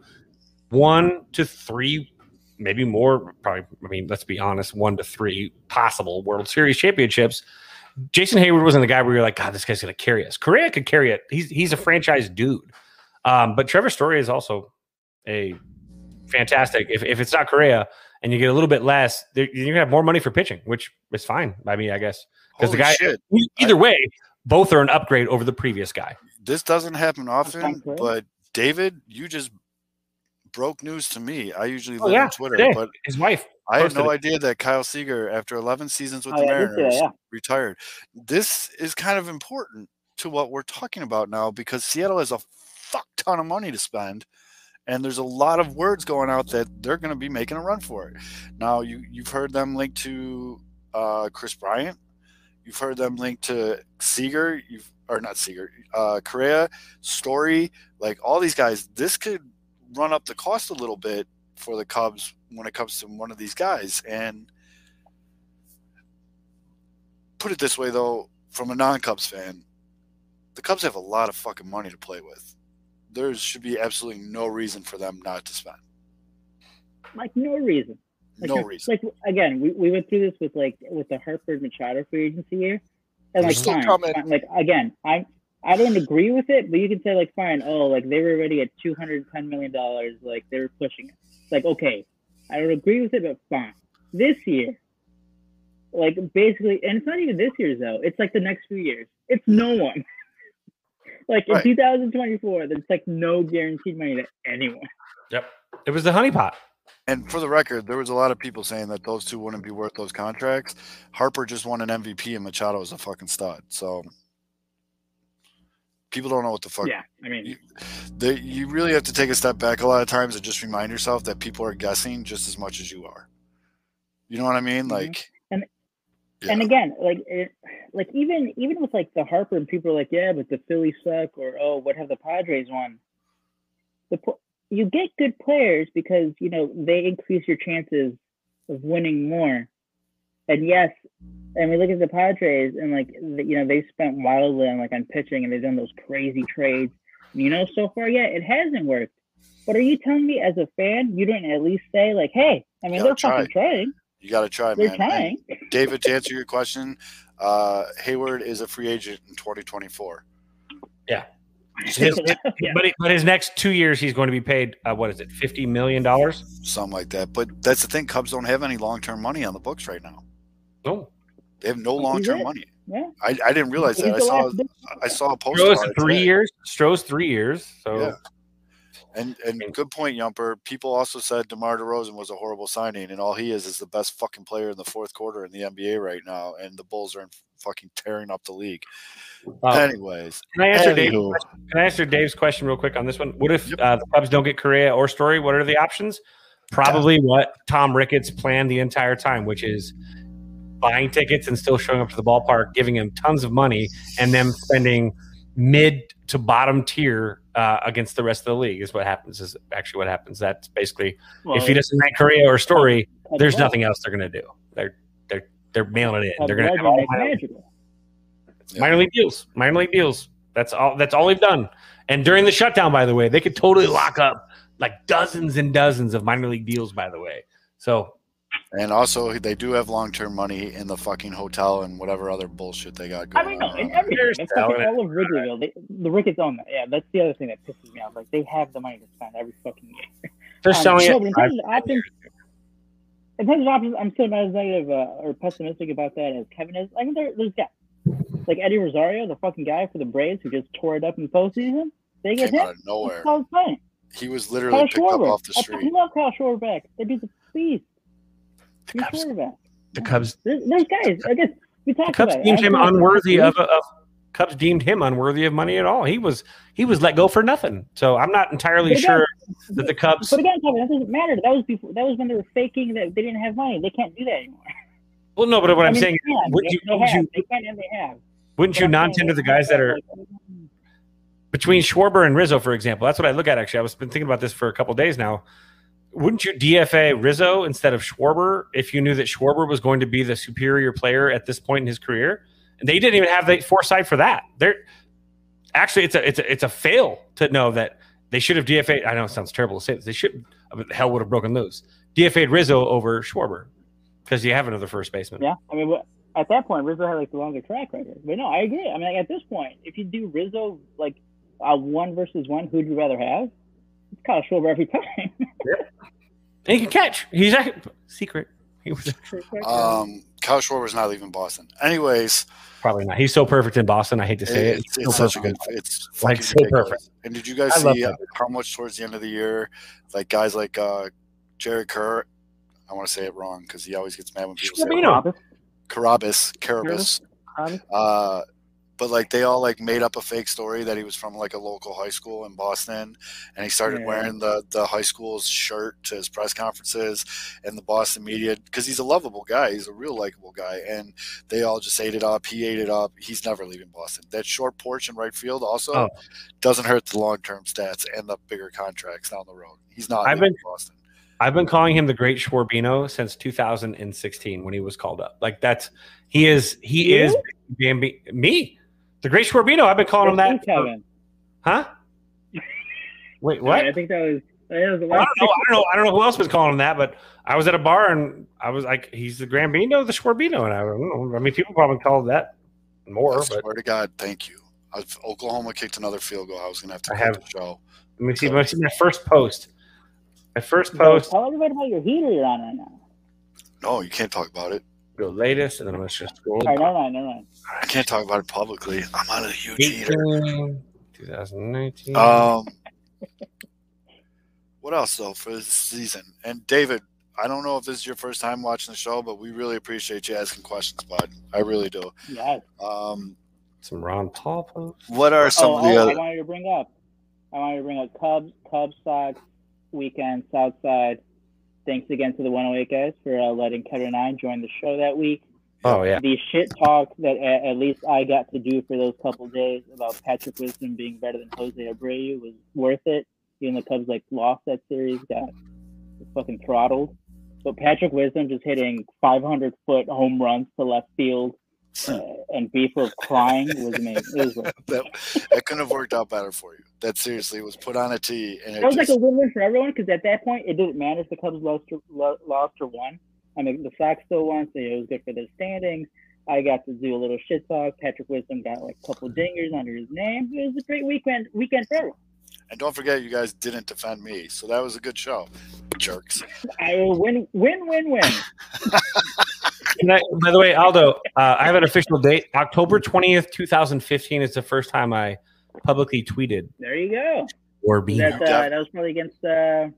one to three, maybe more. Probably. I mean, let's be honest. One to three possible World Series championships. Jason Heyward wasn't the guy where you're like, God, this guy's going to carry us. Correa could carry it. He's he's a franchise dude. Um, but Trevor Story is also a fantastic. If, if it's not Correa and you get a little bit less, you're gonna have more money for pitching, which is fine by me, I guess. Because the guy, shit. either way, both are an upgrade over the previous guy. This doesn't happen often, but David, you just broke news to me. I usually Oh, live yeah, on Twitter, today. but His wife. I had no it. idea that Kyle Seager, after 11 seasons with Oh, the yeah, Mariners, yeah. retired. This is kind of important to what we're talking about now because Seattle has a fuck ton of money to spend, and there's a lot of words going out that they're going to be making a run for it. Now, you you've heard them linked to uh, Kris Bryant, you've heard them linked to Seager, you've or not Seager, uh, Correa, Story, like all these guys. This could run up the cost a little bit for the Cubs when it comes to one of these guys. And put it this way, though, from a non-Cubs fan, the Cubs have a lot of fucking money to play with. There should be absolutely no reason for them not to spend. Like no reason. Like, No reason. Like again, we, we went through this with like with the Harper Machado free agency here, and They're like still fine, like again, I I don't agree with it, but you can say like fine, oh like they were already at two hundred ten million dollars, like they were pushing it. It's Like okay, I don't agree with it, but fine. This year, like basically, and it's not even this year's though. It's like the next few years. It's no one. (laughs) like in 2024, there's like no guaranteed money to anyone. Yep. It was the honeypot. And for the record, there was a lot of people saying that those two wouldn't be worth those contracts. Harper just won an MVP and Machado is a fucking stud. So people don't know what the fuck. Yeah, I mean, You, they, you really have to take a step back a lot of times and just remind yourself that people are guessing just as much as you are. You know what I mean? Mhm. Like, And- yeah. And again, like it, like even even with like the Harper and people are like, yeah, but the Phillies suck, or oh, what have the Padres won? The you get good players because you know they increase your chances of winning more. And yes, and we look at the Padres and like the, you know they spent wildly on like on pitching and they've done those crazy trades. You know, so far, yeah, it hasn't worked. But are you telling me as a fan you didn't at least say like, hey, I mean they're try. fucking trying, you got to try, they're man. trying. And (laughs) David, to answer your question, uh, Heyward is a free agent in 2024. (laughs) His- Yeah. But, but his next two years, he's going to be paid, uh, what is it, $50 million? Something like that. But that's the thing. Cubs don't have any long term money on the books right now. No. They have no long term money. Yeah. I, I didn't realize He's that. I saw last I saw a post. Stroh's three today. years. Stroh's three years. So Yeah. And and good point, Yumper. People also said DeMar DeRozan was a horrible signing, and all he is is the best fucking player in the fourth quarter in the NBA right now, and the Bulls are fucking tearing up the league. uh, Anyways, can I answer Dave? anywho, Can I answer Dave's question real quick on this one? What if uh, the Cubs don't get Correa or Story? What are the options? Probably what Tom Ricketts planned the entire time, which is buying tickets and still showing up to the ballpark, giving them tons of money, and them spending mid to bottom tier uh, against the rest of the league. Is what happens. Is actually what happens. That's basically Well, if he doesn't rank Correa or Story, there's legend- nothing else they're gonna do. They're they're they're mailing it in. Cubs They're gonna have legend all minor, Madrigal. minor league deals. Minor league deals. That's all. That's all they've done. And during the shutdown, by the way, they could totally lock up like dozens and dozens of minor league deals. By the way, so And also, they do have long term money in the fucking hotel and whatever other bullshit they got going on. I mean, no, on. in around everything. There's That's fucking all of Wrigleyville. They, the Ricketts own that. Yeah, that's the other thing that pisses me off. Like they have the money to spend every fucking year. they're Um, selling no, it. in terms of options, in terms of options, I'm still not as negative uh, or pessimistic about that as Kevin is. I mean, there, there's guys like Eddie Rosario, the fucking guy for the Braves who just tore it up in the postseason. They get Came him. out of nowhere. Kyle Stein. He was Kyle literally picked up off the I street. fucking love Kyle Schwarber back. They beat the beast. The Cubs, quarterback. the Cubs, There's, guys. I guess we talked Cubs about it. deemed I him unworthy of, of. Cubs deemed him unworthy of money at all. He was he was let go for nothing. So I'm not entirely again, sure that the Cubs. But again, that doesn't matter. That was before. That was when they were faking that they didn't have money. They can't do that anymore. Well, no, but what I I'm mean, saying, wouldn't you, they have. you, They can and they have. wouldn't But you non-tender the guys that are between Schwarber and Rizzo, for example? That's what I look at. Actually, I was been thinking about this for a couple days now. Wouldn't you DFA Rizzo instead of Schwarber if you knew that Schwarber was going to be the superior player at this point in his career? And they didn't even have the foresight for that. They're actually it's a it's a it's a fail to know that they should have DFA. I know it sounds terrible to say this. They should the hell would have broken loose. DFA'd Rizzo over Schwarber because you have another first baseman. Yeah, I mean, at that point, Rizzo had like the longer track record. But no, I agree. I mean, like, at this point, if you do Rizzo like a one versus one, who'd you rather have? It's Kyle Schwarber every time. (laughs) And he can catch. He's a secret. He was Um, Kyle Schwarber's not leaving Boston. Anyways, probably not. He's so perfect in Boston. I hate to say it. it's, He's it's so such a good. perfect. It's Like, so ridiculous. perfect. And did you guys I see how much towards the end of the year, like guys like uh, Jerry Kerr, I want to say it wrong because he always gets mad when people say it Schwabino. wrong. Carabas, Carabas. Carabas? Uh, but like they all like made up a fake story that he was from like a local high school in Boston, and he started Yeah. wearing the the high school's shirt to his press conferences and the Boston media because he's a lovable guy, he's a real likable guy, and they all just ate it up. He ate it up. He's never leaving Boston. That short porch in right field also Oh. doesn't hurt the long term stats and the bigger contracts down the road. He's not I've leaving been- Boston. I've been calling him the Great Schwarbino since 2016 when he was called up. Like that's he is he is Bambi me. The Great Schwarbino. I've been calling him that. you, Kevin. huh? (laughs) Wait, what? I think that was. That was the Well, I don't know. I don't know. I don't know who else was calling him that, but I was at a bar and I was like, "He's the Grambino, the Schwarbino," and I don't know. I mean, people probably call it that more, I but swear to God, thank you. If Oklahoma kicked another field goal, I was gonna have to I have- the show. let me see. Let me see my first post. My first post. Tell everybody about your heater you're on right now. No, you can't talk about it. Go latest, and then I'm gonna just scroll. All right, never mind, never mind. I can't talk about it publicly. I'm not a huge heater. 18, 2019. Um, what else though for this season? And David, I don't know if this is your first time watching the show, but we really appreciate you asking questions, bud. I really do. Yeah. Um, Some Ron Paul posts. what are some oh, of the oh, other? I wanted to bring up. I wanted to bring up Cubs, Cubs, Sox, weekend, Southside. Thanks again to the 108 guys for uh, letting Kevin and I join the show that week. Oh yeah. The shit talk that at, at least I got to do for those couple days about Patrick Wisdom being better than Jose Abreu was worth it. Even the Cubs like lost that series, got fucking throttled. But Patrick Wisdom just hitting 500 foot home runs to left field uh, and Beefer crying was amazing. It was like, that, that couldn't have worked out better for you. That seriously was put on a tee, and it that was like a win-win for everyone because at that point it didn't matter if the Cubs lost or, lost or won. I mean, the Sox still won, so it was good for their standings. I got to do a little shit talk. Patrick Wisdom got like a couple dingers under his name. It was a great weekend weekend for everyone. and don't forget, you guys didn't defend me, so that was a good show. Jerks. (laughs) I will win, win, win, win. (laughs) I, by the way, Aldo, uh, I have an official date. October 20th, 2015 is the first time I publicly tweeted There you go. or being. That uh, that was probably against uh,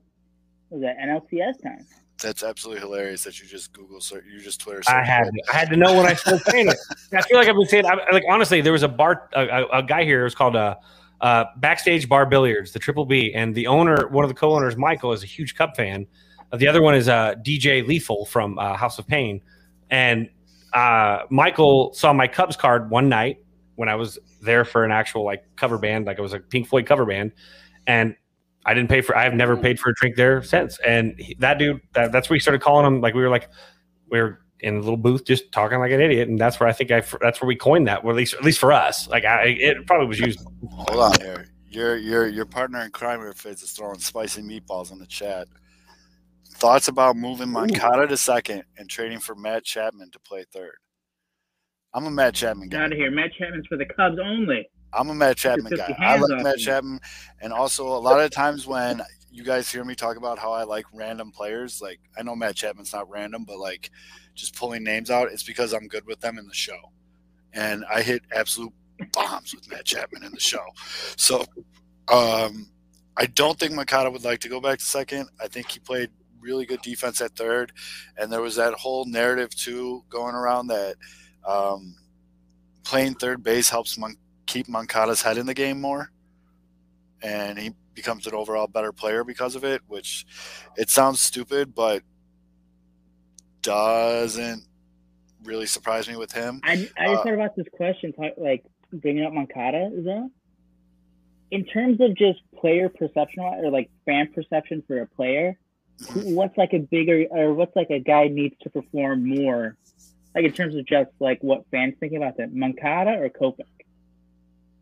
what was that NLCS time? That's absolutely hilarious that you just Google search, you just Twitter. I search had it. I had to know when I started saying it. (laughs) I feel like I've been saying I, like honestly, there was a bar a, a, a guy here. It was called uh, uh, Backstage Bar Billiards, the Triple B, and the owner, one of the co-owners, Michael, is a huge Cup fan. Uh, the other one is uh, DJ Lethal from uh, House of Pain, and uh, Michael saw my Cubs card one night when I was there for an actual like cover band, like it was a Pink Floyd cover band, and I didn't pay for. I've never mm. paid for a drink there since. And he, that dude, that, that's where we started calling him. Like we were like, we were in a little booth just talking like an idiot, and that's where I think I that's where we coined that. Or at least at least for us, like I, it probably was used. Hold on here. Your your your partner in crime here, Fitz, is throwing spicy meatballs in the chat. Thoughts about moving Moncada to second and trading for Matt Chapman to play third? I'm a Matt Chapman Get guy. out of here. Matt Chapman's for the Cubs only. I'm a Matt Chapman guy. I like Matt me. Chapman, and also a lot of times when you guys hear me talk about how I like random players, like I know Matt Chapman's not random, but like just pulling names out, it's because I'm good with them in the show, and I hit absolute bombs with Matt Chapman in the show. So, um, I don't think Moncada would like to go back to second. I think he played really good defense at third, and there was that whole narrative too going around that um, playing third base helps Mon- keep Moncada's head in the game more, and he becomes an overall better player because of it. Which it sounds stupid, but doesn't really surprise me with him. I, I just Uh, thought about this question, like bringing up Moncada, is that? In terms of just player perception or like fan perception for a player, what's like a bigger or what's like a guy needs to perform more, like in terms of just like what fans thinking about that, Moncada or Kopech?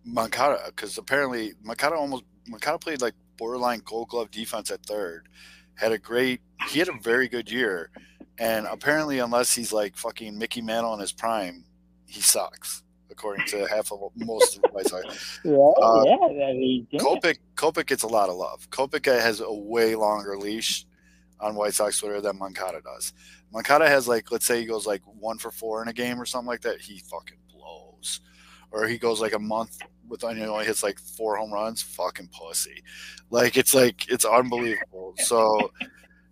Moncada, because apparently Moncada almost Moncada played like borderline Gold Glove defense at third. Had a great, he had a very good year, and apparently, unless he's like fucking Mickey Mantle in his prime, he sucks. According to half of most of the White Sox. Yeah, Uh, yeah, I mean, yeah. Kopech, Kopech gets a lot of love. Kopech has a way longer leash on White Sox Twitter than Moncada does. Moncada has like, let's say he goes like one for four in a game or something like that. He fucking blows. Or he goes like a month with you know, only hits like four home runs. Fucking pussy. Like it's like it's unbelievable. So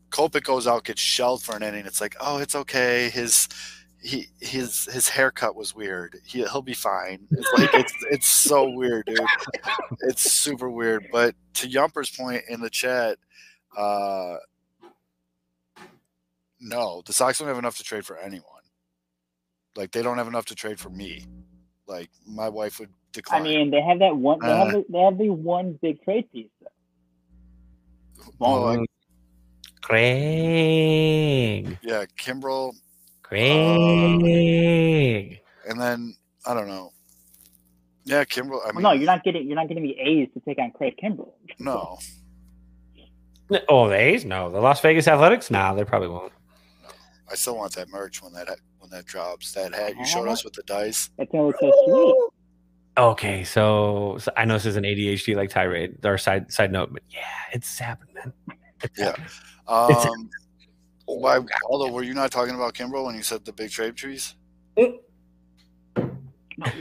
Kopech goes out, gets shelled for an inning. It's like, oh, it's okay. His he his his haircut was weird. He he'll be fine. It's like it's it's so weird, dude it's super weird. But to Yumper's point in the chat, uh, no, the Sox don't have enough to trade for anyone. Like they don't have enough to trade for me. Like my wife would decline. I mean, they have that one. They have Uh, the, they have the one big trade piece. Though. Well, like, Craig, yeah, Kimbrel, Craig. and then I don't know. Yeah, Kimbrel. I Well, no, you're not getting you're not getting the A's to take on Craig Kimbrel. no. Oh, the A's? No, the Las Vegas Athletics? Nah, they probably won't. I still want that merch when that when that drops. That hat you showed us with the dice. That's gonna so sweet. Okay, so, so I know this is an ADHD like tirade or side side note, but yeah, it's happening, man. It's Yeah. happening. Um, why? Although, were you not talking about Kimbrel when you said the big trade trees?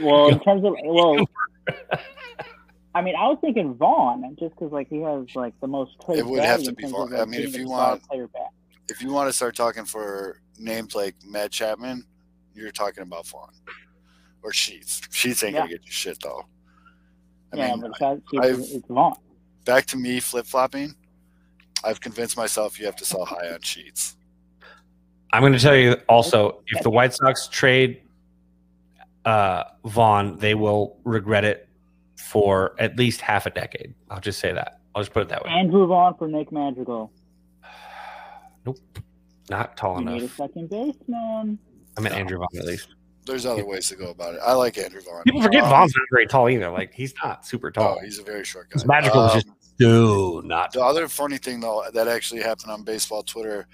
Well, in (laughs) terms of well, (laughs) I mean, I was thinking Vaughn just because like he has like the most trade It would have value to in be terms Vaughn. of, like, I mean, if you a want- player back. If you want to start talking for names like Matt Chapman, you're talking about Vaughn or Sheets. Sheets ain't gonna get you shit though. I yeah, mean, but that's, I've- it's, it's Vaughn. back to me flip flopping. I've convinced myself you have to sell high on Sheets. I'm going to tell you also if the White Sox trade uh, Vaughn, they will regret it for at least half a decade. I'll just say that. I'll just put it that way. Andrew Vaughn for Nick Madrigal. Nope, not tall You need a enough. second baseman. I meant Andrew Vaughn at least. There's other ways to go about it. I like Andrew Vaughn. People forget Um, Vaughn's not very tall either. Like he's not super tall. Oh, he's a very short guy. His magical is Um, just do not. The other funny thing though that actually happened on baseball Twitter,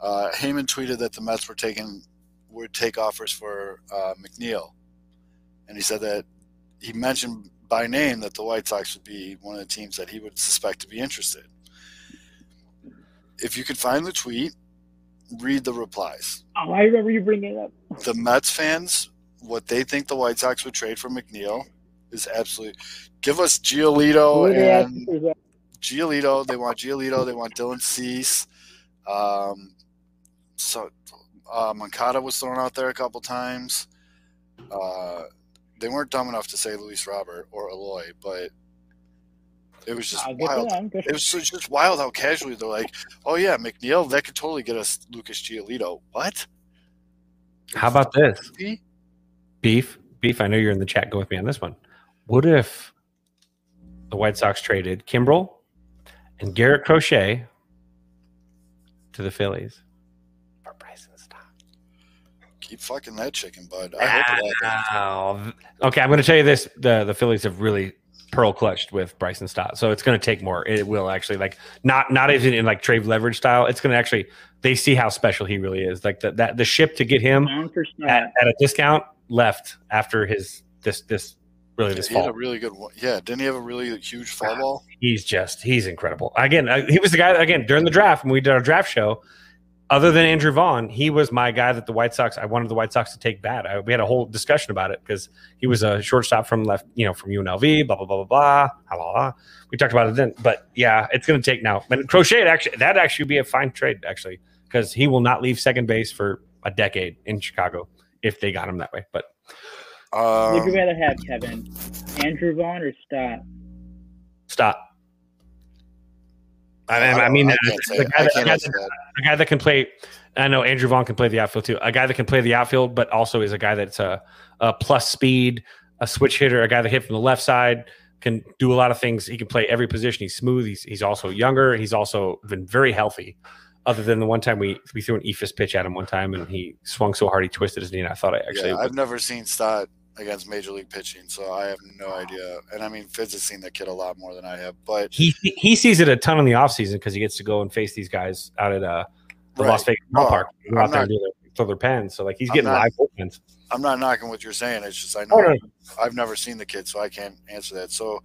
uh, Heyman tweeted that the Mets were taking would take offers for uh, McNeil, and he said that he mentioned by name that the White Sox would be one of the teams that he would suspect to be interested. If you could find the tweet, read the replies. Oh, I remember you bringing it up. The Mets fans, what they think the White Sox would trade for McNeil is absolutely give us Giolito and? Giolito. They want Giolito. They want Dylan Cease. Um, so uh, Moncada was thrown out there a couple times. Uh, they weren't dumb enough to say Luis Robert or Eloy, but it was just I'll get to wild. It was just just wild how casually they're like, "Oh yeah, McNeil, that could totally get us Lucas Giolito." What? How about this? He? Beef, Beef, I know you're in the chat. Go with me on this one. What if the White Sox traded Kimbrel and Garrett Crochet to the Phillies for Bryson Stott? Keep fucking that chicken, bud. I hope it happens. Okay, I'm going to tell you this: the the Phillies have really pearl clutched with Bryson Stott, so it's going to take more. It will actually like not not even in like trade leverage style. It's going to actually they see how special he really is. Like the, that the ship to get him Down for Stott. at, at a discount left after his this this really this He had a really good one. Yeah, didn't he have a really huge fall ball? He's just he's incredible. Again, uh, he was the guy again during the draft when we did our draft show. Other than Andrew Vaughn, he was my guy that the White Sox. I wanted the White Sox to take bad. I, we had a whole discussion about it because he was a shortstop from left, you know, from UNLV. Blah blah blah blah blah. blah, blah, blah. We talked about it then, but yeah, it's going to take now. But Crochet actually that actually be a fine trade actually because he will not leave second base for a decade in Chicago if they got him that way. But Would you Um, rather have Kevin, Andrew Vaughn or Stott? stop. I, I mean, I uh, can't the guy that- can't guy that. a guy that can play. I know Andrew Vaughn can play the outfield too. A guy that can play the outfield, but also is a guy that's a, a plus speed, a switch hitter, a guy that hit from the left side, can do a lot of things. He can play every position. He's smooth. He's he's also younger. He's also been very healthy. Other than the one time we we threw an eephus pitch at him one time and he swung so hard he twisted his knee. And I thought I actually yeah, I've never seen Stott against major league pitching, so I have no idea. And I mean, Fitz has seen that kid a lot more than I have, but he he sees it a ton in the offseason because he gets to go and face these guys out at uh the Right. Las Vegas ballpark. Out I'm there not- and do their, throw their pens. So like he's getting not- live bullpens. I'm not knocking what you're saying. It's just I know Oh, no. I've never seen the kid, so I can't answer that. So,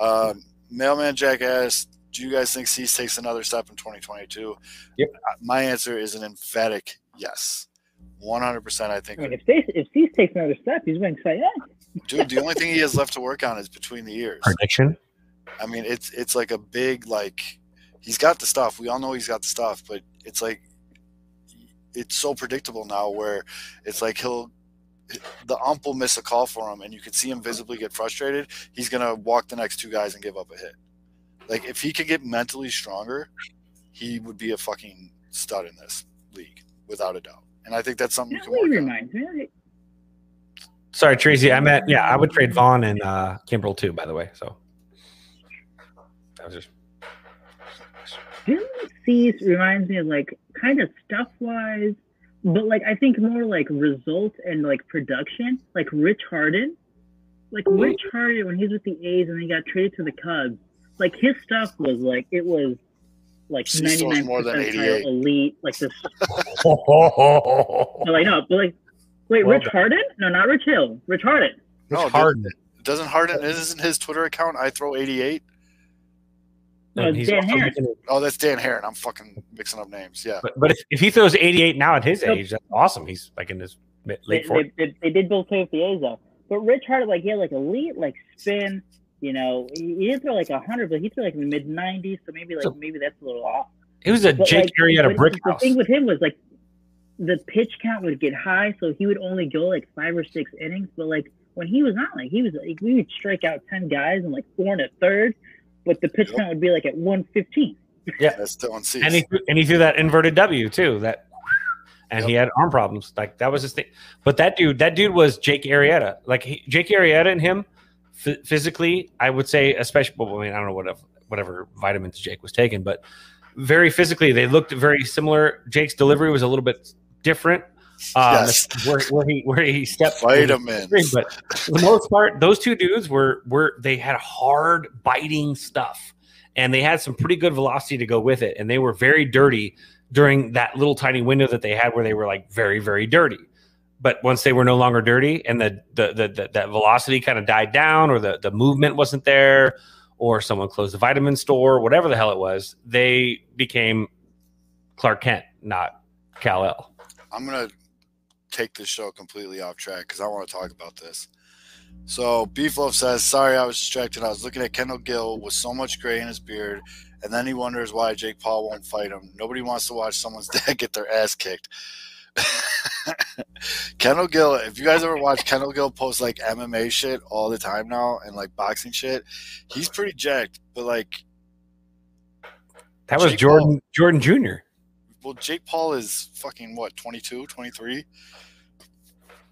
um, Mailman Jack asked, "Do you guys think Cease takes another step in 2022?" Yep. Uh, My answer is an emphatic yes. 100. percent I think. I mean, if Cease, if Cease takes another step, he's going to say, yeah. Dude, the only thing he has left to work on is between the ears. Prediction. I mean, it's it's like a big like he's got the stuff. We all know he's got the stuff, but it's like it's so predictable now where it's like he'll the ump will miss a call for him and you can see him visibly get frustrated. He's gonna walk the next two guys and give up a hit. Like if he could get mentally stronger, he would be a fucking stud in this league, without a doubt. And I think that's something you That can really work on. reminds me. like, Sorry, Tracy. I meant yeah. I would trade Vaughn and uh, Kimbrel too. By the way, so that was just Didn't Cease reminds me of like kind of stuff wise, but like I think more like results and like production, like Rich Harden. Like Rich Harden when he was with the A's and he got traded to the Cubs, like his stuff was like it was like Cease ninety throws nine more than percent elite, like this. oh, (laughs) No, like no, but like wait, Well Rich done. Harden? No, not Rich Hill. Rich Harden. No, Harden. Doesn't Harden isn't his Twitter account I throw 88? No, uh, Dan also Haren. making it- Oh, that's Dan Haren. I'm fucking mixing up names. Yeah. But, but if, if he throws 88 now at his Nope. age, that's awesome. He's like in his mid, They, late 40s. they, they, they did both play with the A's though. But Rich Harden, like, yeah, like elite, like spin. You know, he, he didn't throw like hundred, but he threw like in the mid nineties. So maybe like So- maybe that's a little off. It was a But, Jake like, Arrieta but brick The thing with him was like the pitch count would get high, so he would only go like five or six innings. But like when he was on, like he was like we would strike out ten guys and like four and a third, but the pitch Yep. count would be like at one fifteen. Yeah, (laughs) That's still on Cease. and he threw- and he threw that inverted W too. That and he had arm problems. Like that was his thing. But that dude, that dude was Jake Arrieta. Like he, Jake Arrieta and him, f- physically, I would say, especially. Well, I mean, I don't know what whatever vitamins Jake was taking, but very physically, they looked very similar. Jake's delivery was a little bit different. Um, Yes. where, where he where he stepped Vitamins. but for the most part, those two dudes were were they had hard biting stuff, and they had some pretty good velocity to go with it, and they were very dirty during that little tiny window that they had where they were like very very dirty. But once they were no longer dirty, and the the the, the that velocity kind of died down, or the the movement wasn't there, or someone closed the vitamin store, whatever the hell it was, they became Clark Kent, not Kal-El. I'm gonna take this show completely off track because I want to talk about this. So Beefloaf says, "Sorry, I was distracted. I was looking at Kendall Gill with so much gray in his beard, and then he wonders why Jake Paul won't fight him. Nobody wants to watch someone's (laughs) dad get their ass kicked." (laughs) Kendall Gill, if you guys ever watch Kendall Gill post like MMA shit all the time now and like boxing shit, he's pretty jacked. But like, That was Jake Jordan Jordan Jr. well, Jake Paul is fucking what, 22, 23?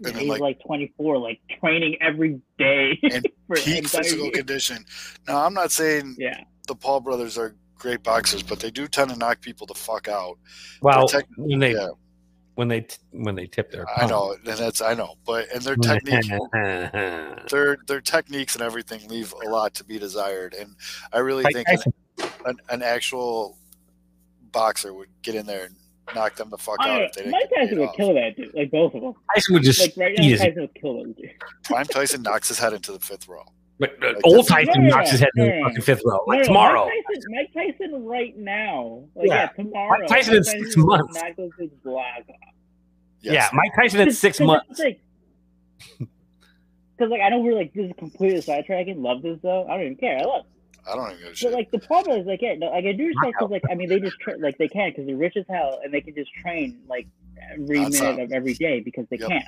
And he's like- like, 24, like training every day (laughs) And (laughs) peak physical year. condition. Now, I'm not saying Yeah, the Paul brothers are great boxers, but they do tend to knock people the fuck out. Well, tech- when they yeah. When they t- when they tip their I know, and that's I know, but and their technique, technique. (laughs) (laughs) their their techniques and everything leave a lot to be desired. And I really Mike think an, Tyson. an, an actual boxer would get in there and knock them the fuck out. If they didn't Mike get Tyson paid would off. kill that dude, like both of them. Tyson would just Like right now, eat his. Tyson would kill those dudes. Prime Tyson knocks his head into the fifth row. But uh, Like, old that's- Tyson Yeah, knocks his head in the fucking fifth row, like no, tomorrow. Mike Tyson, Mike Tyson right now. Like, Yeah. yeah. tomorrow. Mike Tyson in six months. Knock those dudes off. Yes. Yeah, Mike Tyson in six months. Because like I know we're like this is completely sidetracking. Love this though. I don't even care. I love. I don't even give But shit. like the problem is like yeah, no, like I do respect because like I mean they just tra- like they can because they're rich as hell and they can just train like every Nonstop. minute of every day because they Yep. can.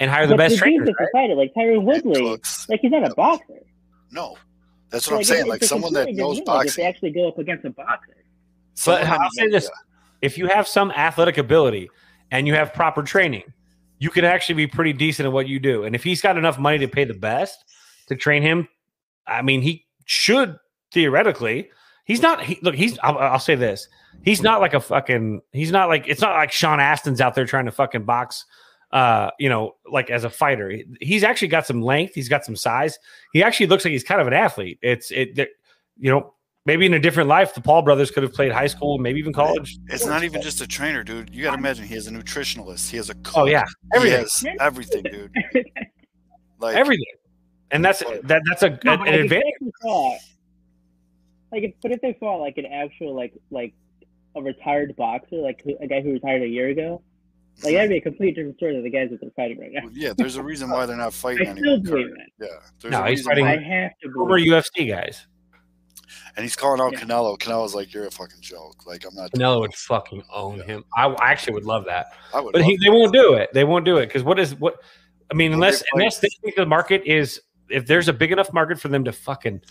And hire the But best the trainers. dudes that like Tyron Woodley, cooks. like he's not a boxer. No, that's So, what I'm like, saying. Like someone that knows different thing, like, If boxing. they actually go up against a boxer. But someone that I'll say this: if you have some athletic ability and you have proper training, you can actually be pretty decent at what you do. And if he's got enough money to pay the best to train him, I mean, he should theoretically. He's not. He, look, he's. I'll, I'll say this: he's not like a fucking. He's not like. It's not like Sean Astin's out there trying to fucking box. Uh, you know, like as a fighter, he's actually got some length. He's got some size. He actually looks like he's kind of an athlete. It's it. You know, maybe in a different life, the Paul brothers could have played high school, maybe even college. It's not even just a trainer, dude. You got to imagine he has a nutritionalist. He has a coach. Oh yeah, He everything, has everything, dude. (laughs) Like everything, and that's that. That's a, No, an like, if advantage. they fought, like, if, but if they fought like an actual like like a retired boxer, like a guy who retired a year ago, like that'd be a complete different story than the guys that they're fighting right now. yeah, there's a reason why they're not (laughs) fighting I anymore. still believe that. Yeah, there's No, a he's reason fighting- why- I have to Former believe. UFC guys. and he's calling out Yeah. Canelo. Canelo's like, "You're a fucking joke." Like I'm not. Canelo would fucking own him. I, I actually would love that, I would. but love he, they won't do it. They won't do it because what is what? I mean, Well, unless they unless they think the market is if there's a big enough market for them to fucking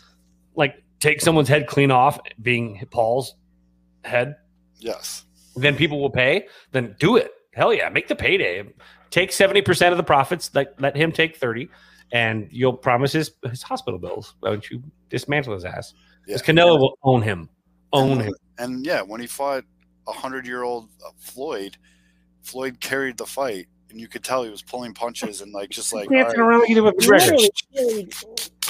like take someone's head clean off, being Paul's head, Yes. then people will pay. Then do it. Hell yeah, make the payday. Take seventy percent of the profits. Let let him take thirty, and you'll promise his his hospital bills. Why don't you dismantle his ass? Yeah. Because Canelo will own him. Own him. And yeah, when he fought a hundred-year-old uh, Floyd, Floyd carried the fight, and you could tell he was pulling punches and like just like Dancing right, around like he did with McGregor. Literally, literally,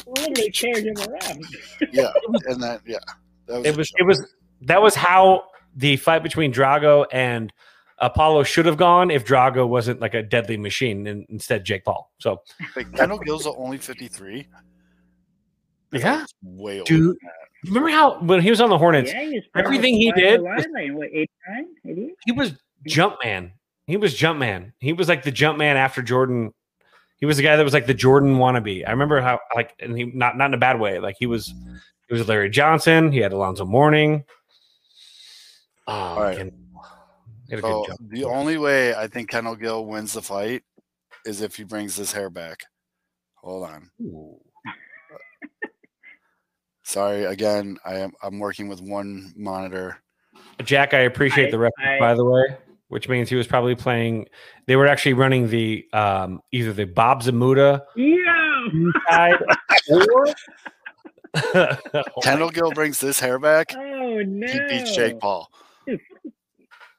literally carried him around. yeah, and that yeah, that was It was it was that was how the fight between Drago and Apollo should have gone if Drago wasn't like a deadly machine and instead Jake Paul. So Like, Kendall Gill's only fifty-three. yeah, way over. dude. Remember how when he was on the Hornets, Yeah, everything he did the was- line, like, what, 89, 88? he was jump man. He was jump man. He was like the jump man after Jordan. He was the guy that was like the Jordan wannabe. I remember how like and he not not in a bad way. Like he was he was Larry Johnson. He had Alonzo Mourning. Oh, right. Ken- he had a So good jump. the only way I think Kendall Gill wins the fight is if he brings his hair back. Hold on. Ooh. (laughs) Sorry again. I am I'm working with one monitor. Jack, I appreciate I- the ref, I- by the way, which means he was probably playing. They were actually running the um, either the Bob Zmuda Yeah. side (laughs) or (laughs) Kendall Gill brings this hair back. Oh no. He beats Jake Paul.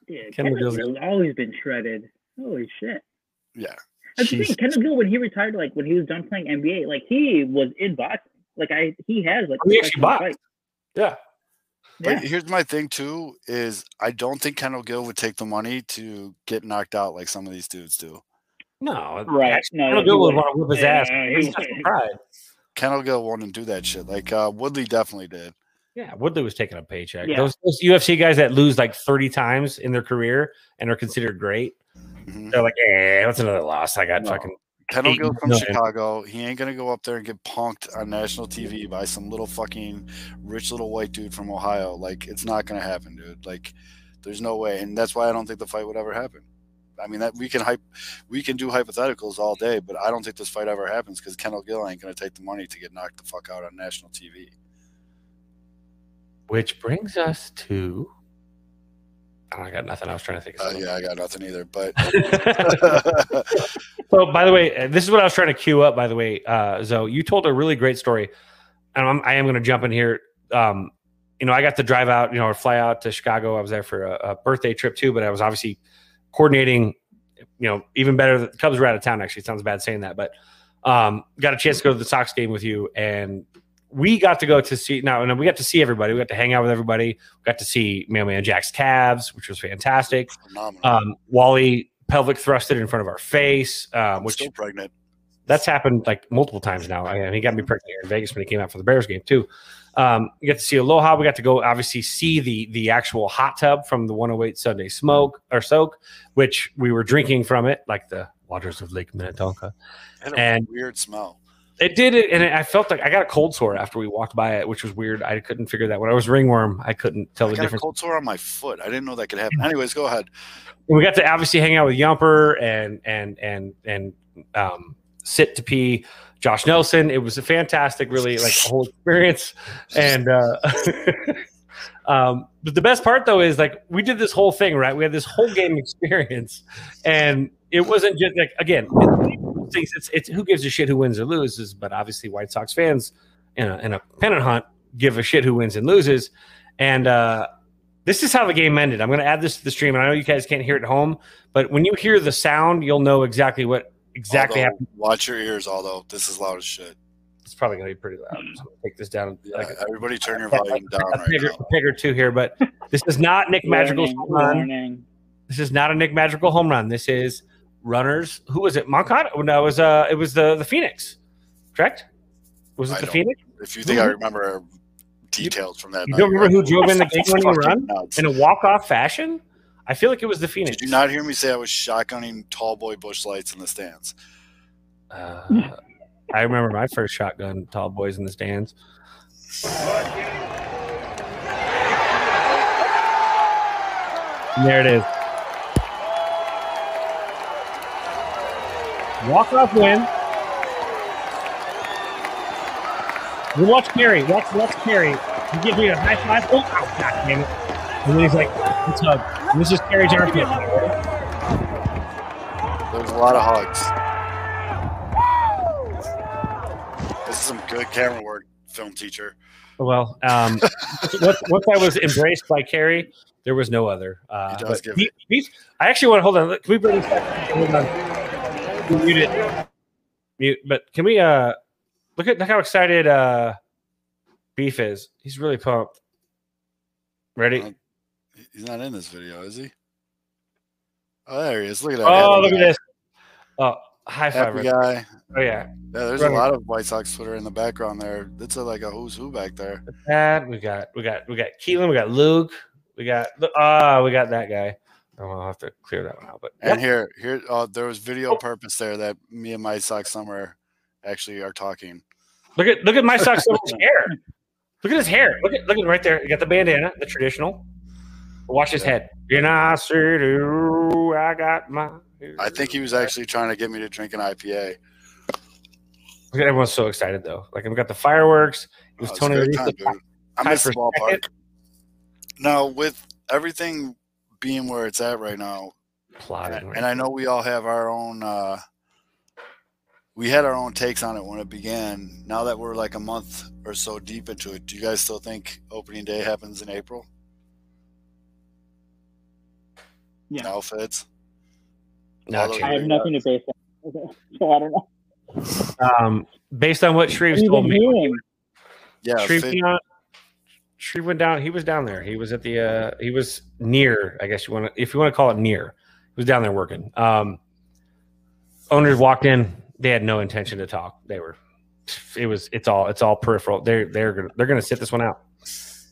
Dude, Kendall Kendall Gill's- Gill's always been shredded. Holy shit. Yeah. That's the Jeez. thing. Kendall Gill, when he retired, like when he was done playing NBA, like he was in boxing. Like I, he has like. He actually professional boxed. fights. yeah. But Yeah. here's my thing too: is I don't think Kendall Gill would take the money to get knocked out like some of these dudes do. No, Right. Actually, No, Kendall Gill would wouldn't. want to whip his Yeah, ass. he He's wouldn't. such pride. Kendall Gill wouldn't do that shit. Like uh, Woodley definitely did. Yeah, Woodley was taking a paycheck. Yeah. Those, those UFC guys that lose like 30 times in their career and are considered great, Mhm. they're like, eh, that's another loss? I got No. fucking. Kendall Gill from million. Chicago. He ain't gonna go up there and get punked on national TV by some little fucking rich little white dude from Ohio. Like it's not gonna happen, dude. Like there's no way, and that's why I don't think the fight would ever happen. I mean that we can hype, we can do hypotheticals all day, but I don't think this fight ever happens because Kendall Gill ain't gonna take the money to get knocked the fuck out on national TV. Which brings us to Oh, I got nothing. I was trying to think of Uh, yeah, I got nothing either. But (laughs) (laughs) so, by the way, uh, this is what I was trying to queue up. By the way, uh, Zoe, you told a really great story, and I'm, I am going to jump in here. Um, you know, I got to drive out, you know, or fly out to Chicago. I was there for a, a birthday trip too, but I was obviously coordinating. You know, even better. The Cubs were out of town. Actually, it sounds bad saying that, but um, got a chance to go to the Sox game with you, and we got to go to see now. And we got to see everybody. We got to hang out with everybody. We got to see Mailman Jack's calves, which was fantastic. Um, Wally pelvic thrusted in front of our face, um, which still pregnant. that's happened like multiple times now. I mean, he got me pregnant here in Vegas when he came out for the Bears game too. Um, we got to see Aloha. We got to go obviously see the the actual hot tub from the 108 Sunday smoke or soak, which we were drinking from it, like the waters of Lake Minnetonka. It had a And- weird smell. It did it, and I felt like I got a cold sore after we walked by it, which was weird. I couldn't figure that. When I was ringworm, I couldn't tell I the got a difference. cold sore on my foot. I didn't know that could happen. Anyways, go ahead. we got to obviously hang out with Yumper and and and and um, sit to pee Josh Nelson. It was a fantastic, really like whole experience. And uh, (laughs) um, but the best part though is like we did this whole thing right. We had this whole game experience, and it wasn't just like again. It's, it's, it's who gives a shit who wins or loses, but obviously White Sox fans in a, in a pennant hunt give a shit who wins and loses. And uh, this is how the game ended. I'm going to add this to the stream, and I know you guys can't hear it at home, but when you hear the sound, you'll know exactly what exactly Although, happened. Watch your ears, although this is loud as shit. It's probably going to be pretty loud. So I'll take this down Yeah, like everybody turn your volume down a right pig, or, a pig or two here, but this is not Nick Madrigal's Warning, home run. This is not a Nick Madrigal home run. This is runners. Who was it? Moncada? Oh, No, it was uh, it was the the Phoenix. Correct? Was it I the Phoenix? If you think I remember details from that, You night, don't remember who drove in the game-winning fucking run nuts. in a walk off fashion? I feel like it was the Phoenix. Did you not hear me say I was shotgunning tall boy Busch Lights in the stands? Uh, I remember my first shotgun, tall boys in the stands. And there it is. Walk off win. We watch Carey. Watch, watch Carey. He gives me a high five. Oh, ow, God damn it. And then he's like, let's hug. And this is Carey Jarfield. There's a lot of hugs. This is some good camera work, film teacher. Well, um, (laughs) once, once I was embraced by Carrie, there was no other. Uh, He does give he- he's- I actually want to hold on. Can we bring this back? Hold on. You Mute. But can we uh look at look how excited uh Beef is? He's really pumped. Ready? He's not in this video, is he? Oh, there he is. Look at that. Oh, look at this. Oh, high five. Happy guy. Oh yeah. Yeah, there's Right. a lot of White Sox Twitter in the background there. It's a, like a who's who back there. That we got we got we got Keelan, we got Luke, we got ah, we got that guy. Oh, I'll have to clear that one out. But And here, here, uh, there was video purpose there that me and my Sox Summer actually are talking. Look at look at my socks (laughs) hair. Look at his hair. Look at look at right there. You got the bandana, the traditional. Watch his head. You know, I see you. I got my. I think he was actually trying to get me to drink an IPA. Look at everyone's so excited though. Like I've got the fireworks. It was Oh, Tony Reese. time, dude. I Time miss for the ballpark. Now, with everything being where it's at right now, Plotting. and, right and I know we all have our own. uh We had our own takes on it when it began. Now that we're like a month or so deep into it, do you guys still think opening day happens in April? Yeah. No fits. No, I have nothing to base on. (laughs) So I don't know. um, based on what Shreve told me, hearing. Yeah, Shreve, fit- went down- Shreve went down. He was down there. He was at the. uh He was near. I guess you want to, if you want to call it near. He was down there working. Um, owners walked in. They had no intention to talk. They were. It was. It's all. It's all peripheral. They're. They're. Gonna, they're going to sit this one out.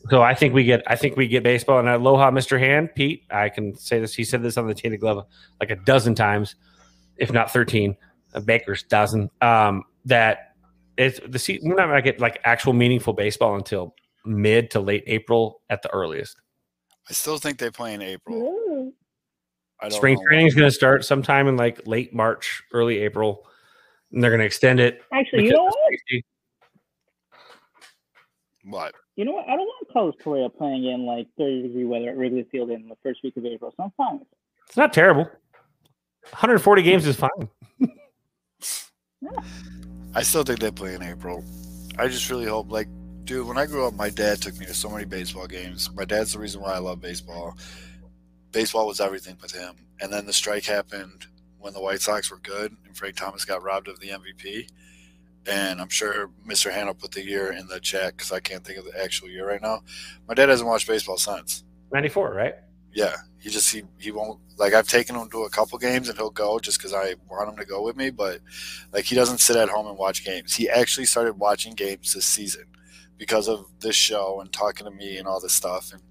So I think we get. I think we get baseball and aloha, Mr. Hand, Pete. I can say this. He said this on the Tainted Glove like a dozen times, if not thirteen. A baker's dozen. Um, that it's the se- we're not going to get like actual meaningful baseball until mid to late April at the earliest. I still think they play in April. I don't Spring training is going to start sometime in like late March, early April, and they're going to extend it. Actually, you know what? of. What? You know what? I don't want Carlos Correa playing in like 30 degree weather at Wrigley Field in the first week of April, so I'm fine with it. It's not terrible. 140 games is fine. (laughs) I still think they play in April. I just really hope, like, dude, when I grew up, my dad took me to so many baseball games. My dad's the reason why I love baseball. Baseball was everything with him. And then the strike happened when the White Sox were good and Frank Thomas got robbed of the MVP. And I'm sure Mr. Hannah put the year in the chat because I can't think of the actual year right now. My dad hasn't watched baseball since. 94, right? Yeah, he just he he won't like I've taken him to a couple games and he'll go just because I want him to go with me, but like he doesn't sit at home and watch games. He actually started watching games this season because of this show and talking to me and all this stuff, and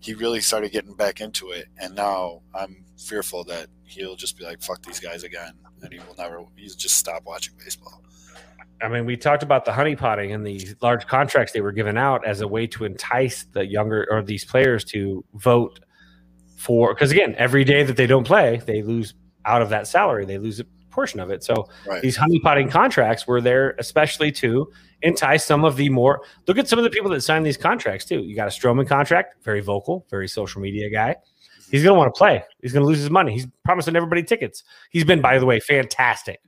he really started getting back into it. And now I'm fearful that he'll just be like fuck these guys again, and he will never he's just stop watching baseball. I mean, we talked about the honeypotting and the large contracts they were given out as a way to entice the younger or these players to vote for because again, every day that they don't play, they lose out of that salary. They lose a portion of it. So Right. these honeypotting contracts were there especially to entice some of the more look at some of the people that signed these contracts too. You got a Stroman contract, very vocal, very social media guy. He's gonna want to play. He's gonna lose his money. He's promising everybody tickets. He's been, by the way, fantastic.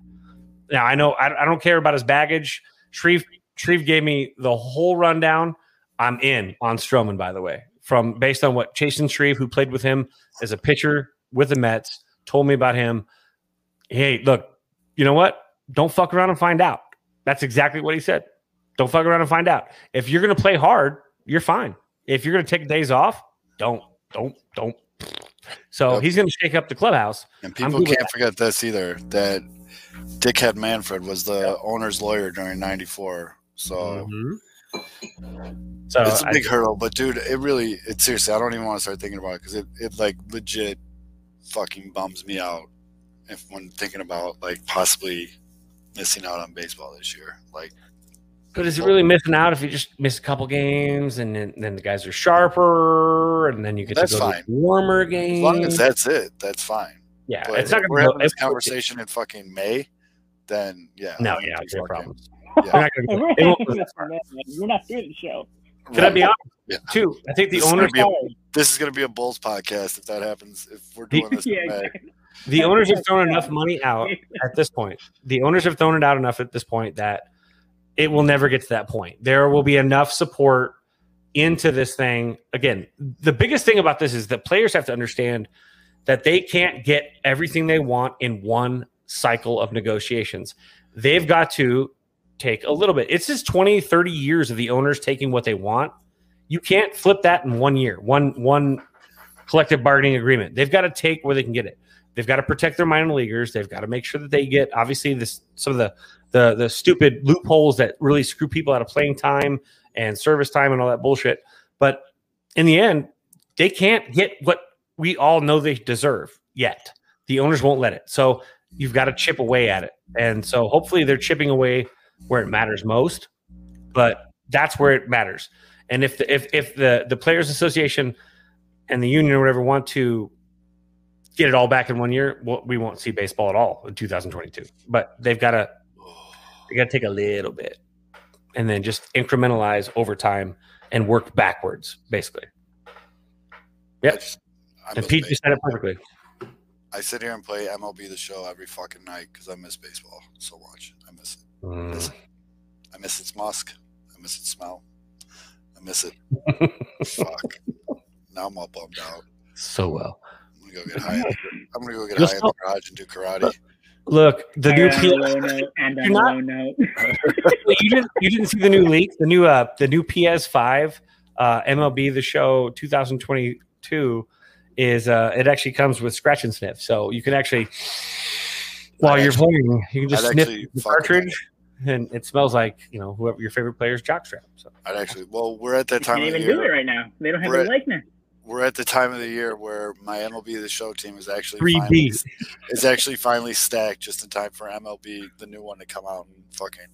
Now I know I, I don't care about his baggage. Shreve Shreve gave me the whole rundown. I'm in on Stroman, by the way, from based on what Chasen Shreve, who played with him as a pitcher with the Mets, told me about him. Hey, look, you know what? Don't fuck around and find out. That's exactly what he said. Don't fuck around and find out. If you're going to play hard, you're fine. If you're going to take days off, don't, don't, don't. So Yep. he's going to shake up the clubhouse. And people can't forget this either that Dickhead Manfred was the owner's lawyer during '94. So. So it's a Mm-hmm. I- big hurdle, but dude, it really, it seriously, I don't even want to start thinking about it because it, it like legit fucking bums me out if when thinking about like possibly missing out on baseball this year. Like, But is it really missing out if you just miss a couple games and then, then the guys are sharper and then you get That's to go fine. to warmer games? as long as that's it, that's fine. yeah, But it's not if going we're to having this conversation in fucking May, then yeah. No, I'm yeah, (laughs) gonna it's your fucking- problem. Yeah. They're not We're, won't go that having far. this, man. We're not doing the show. Can I be honest? Yeah. Too, I think the This is owners, gonna be a- This is going to be a Bulls podcast if that happens. If we're (laughs) doing this yeah, May. exactly. The owners have thrown enough money out (laughs) at this point. The owners have thrown it out enough at this point that it will never get to that point. There will be enough support into this thing. Again, the biggest thing about this is that players have to understand that they can't get everything they want in one cycle of negotiations. They've got to take a little bit. It's just 20, 30 years of the owners taking what they want. You can't flip that in one year, one one collective bargaining agreement. They've got to take where they can get it. They've got to protect their minor leaguers. They've got to make sure that they get obviously this some of the the the stupid loopholes that really screw people out of playing time and service time and all that bullshit. But in the end, they can't get what we all know they deserve yet. The owners won't let it. So you've got to chip away at it. And so hopefully they're chipping away where it matters most. But that's where it matters. And if the if if the the players association and the union or whatever want to get it all back in one year, well, we won't see baseball at all in 2022. But they've got to they got to take a little bit and then just incrementalize over time and work backwards, basically. Yep. I just- I And Pete just said it perfectly. I sit here and play MLB the show every fucking night because I miss baseball so much. I miss it. Mm. I miss its musk. I miss its smell. I miss it. (laughs) Fuck. Now I'm all bummed out. So well. I'm gonna go get high. In the, I'm gonna go get You'll high in the garage and do karate. Look, the new And on a P- and You're not- low note. (laughs) you didn't you didn't see the new leak, the new uh the new PS5 uh MLB the show 2022 is uh it actually comes with scratch and sniff. So you can actually while I'd you're actually- playing, you can just I'd sniff actually the fuck with cartridge and it smells like, you know, whoever your favorite player's jockstrap. So I'd actually. Well, we're at that You time can't of the even do it year. right now. They don't have We're a at- likeness. We're at the time of the year where my MLB the show team is actually 3D. finally, (laughs) is actually finally stacked just in time for MLB the new one to come out in fucking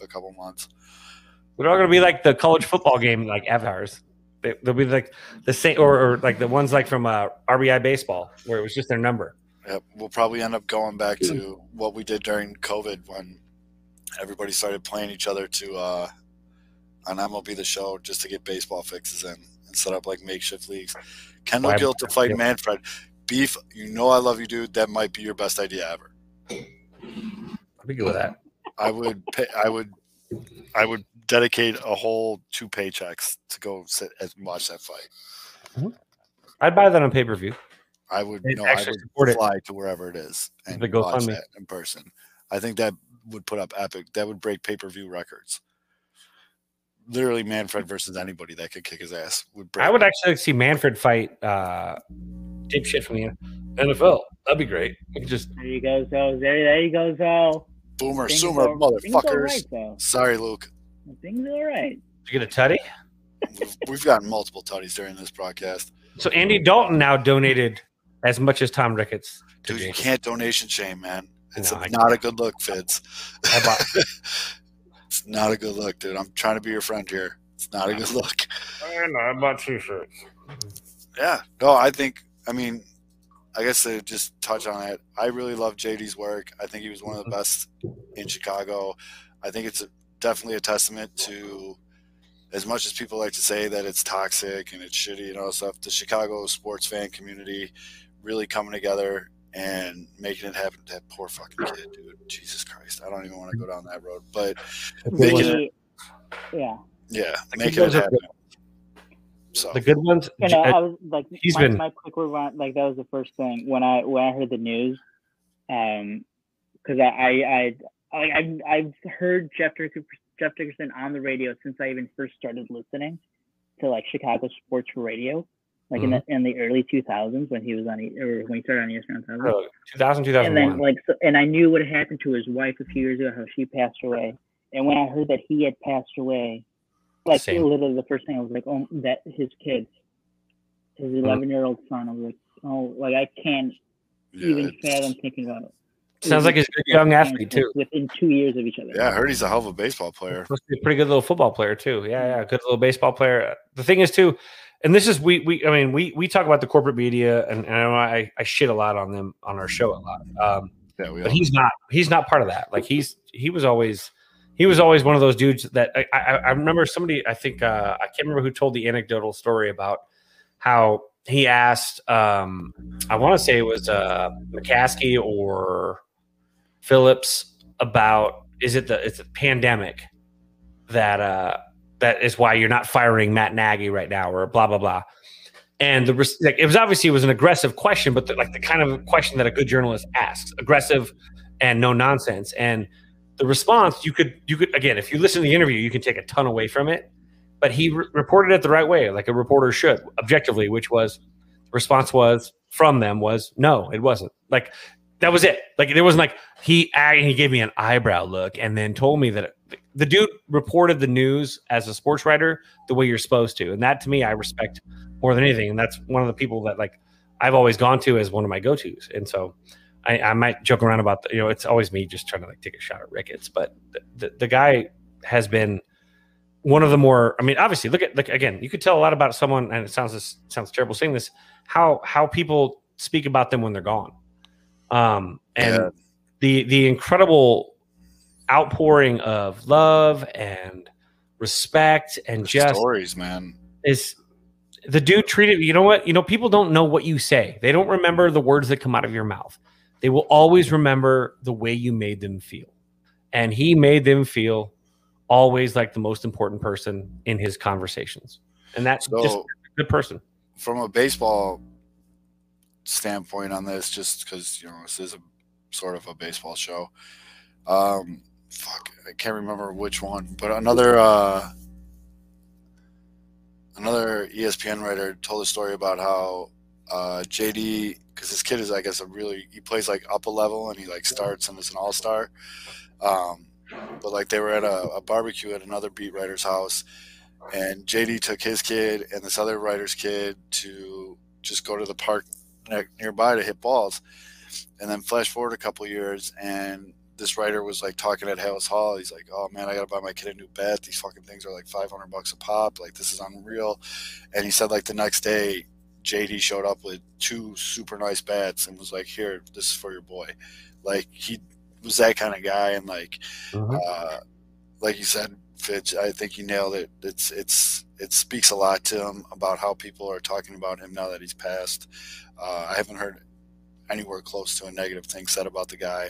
a couple months. They're all gonna be like the college football game, like avatars. They, they'll be like the same, or, or like the ones like from uh, RBI baseball, where it was just their number. Yep, we'll probably end up going back to what we did during COVID when everybody started playing each other to uh, on MLB the Show just to get baseball fixes in and set up like makeshift leagues. Kendall Gill to fight. Manfred. Beef, you know I love you, dude. That might be your best idea ever. I'd be good with that. I would pay, I would I would dedicate a whole two paychecks to go sit and watch that fight. Mm-hmm. I'd buy that on pay per view. I would no, I would support it. fly to wherever it is and watch that in person. I think that would put up epic. That would break pay per view records. Literally, Manfred versus anybody that could kick his ass would break. I would actually like to see Manfred fight uh, deep shit from the NFL. That'd be great. We could just There you go, Zo. There, there you go, Zo. boomer Things sumer are- motherfuckers. right, though. Sorry, Luke. Things are all right. Did you get a tutty. We've, (laughs) we've gotten multiple tutties during this broadcast. So Andy Dalton now donated as much as Tom Ricketts to Dude, you can't donation shame, man. It's No, a- I not a good look, Fitz. I bought- (laughs) it's not a good look, dude. I'm trying to be your friend here. It's not a good look. I know, I bought t-shirts. Yeah. No, I think, I mean, I guess to just touch on it, I really love JD's work. I think he was one of the mm-hmm. best in Chicago. I think it's a, definitely a testament to, as much as people like to say that it's toxic and it's shitty and all that stuff, the Chicago sports fan community really coming together and making it happen. To that poor fucking kid, dude. Jesus Christ. I don't even want to go down that road. But Making it- yeah. yeah, The making good it ones happen. So, The good ones. You know, I was like, He's my, been- my quick run, like that was the first thing when I when I heard the news, um, because I I I I I've, I've heard Jeff Dickerson, Jeff Dickerson on the radio since I even first started listening to like Chicago sports radio, like in the in the early 2000s when he was on E- or when he started on ESPN 1000. uh, 2000, and then like so, and I knew what happened to his wife a few years ago, how she passed away. And when I heard that he had passed away, like Same. literally the first thing I was like, oh, that his kids, his Mm-hmm. 11 year old son. I was like, oh, like I can't yeah, even it's- fathom thinking about it. Sounds like he's a young athlete too. Within two years of each other. yeah, I heard he's a hell of a baseball player. Supposed to be a pretty good little football player too. Yeah, yeah, good little baseball player. The thing is too, and this is we we I mean we we talk about the corporate media and, and I I, shit a lot on them on our show a lot. Um, Yeah, but he's not he's not part of that. Like he's he was always he was always one of those dudes that I I, I remember somebody I think uh, I can't remember who told the anecdotal story about how he asked um, I want to say it was uh, McCaskey or Phillips about is it the it's a pandemic that uh that is why you're not firing Matt Nagy right now or blah blah blah. And the like, it was obviously it was an aggressive question, but the, like the kind of question that a good journalist asks, aggressive and no nonsense. And the response you could you could again, if you listen to the interview, you can take a ton away from it. But he re- reported it the right way, like a reporter should, objectively, which was response was from them was no, it wasn't. Like that was it. Like there wasn't like he he gave me an eyebrow look and then told me that the dude reported the news as a sports writer the way you're supposed to, and that to me I respect more than anything. And that's one of the people that like I've always gone to as one of my go tos. And so I, I might joke around about the, you know it's always me just trying to like take a shot at Ricketts, but the, the, the guy has been one of the more. I mean, obviously, look at look again. You could tell a lot about someone, and it sounds this sounds terrible saying this. How how people speak about them when they're gone, um, and Yeah. the the incredible outpouring of love and respect and just stories, man. is the dude treated you know what? You know people don't know what you say. They don't remember the words that come out of your mouth. They will always remember the way you made them feel. And he made them feel always like the most important person in his conversations. And that's So just a good person. from a baseball standpoint on this, just because you know this is a sort of a baseball show. Um, fuck, I can't remember which one, but another uh, another ESPN writer told a story about how uh, JD, because his kid is, I guess, a really he plays like up a level and he like starts and is an all star. Um, but like they were at a, a barbecue at another beat writer's house, and JD took his kid and this other writer's kid to just go to the park nearby to hit balls. And then flash forward a couple years, and this writer was like talking at Halas Hall. He's like, "Oh man, I gotta buy my kid a new bat. These fucking things are like 500 bucks a pop. Like this is unreal." And he said like the next day, JD showed up with two super nice bats and was like, "Here, this is for your boy." Like he was that kind of guy, and like uh, like you said, Fitz. I think you nailed it. It's it's it speaks a lot to him about how people are talking about him now that he's passed. Uh, I haven't heard anywhere close to a negative thing said about the guy.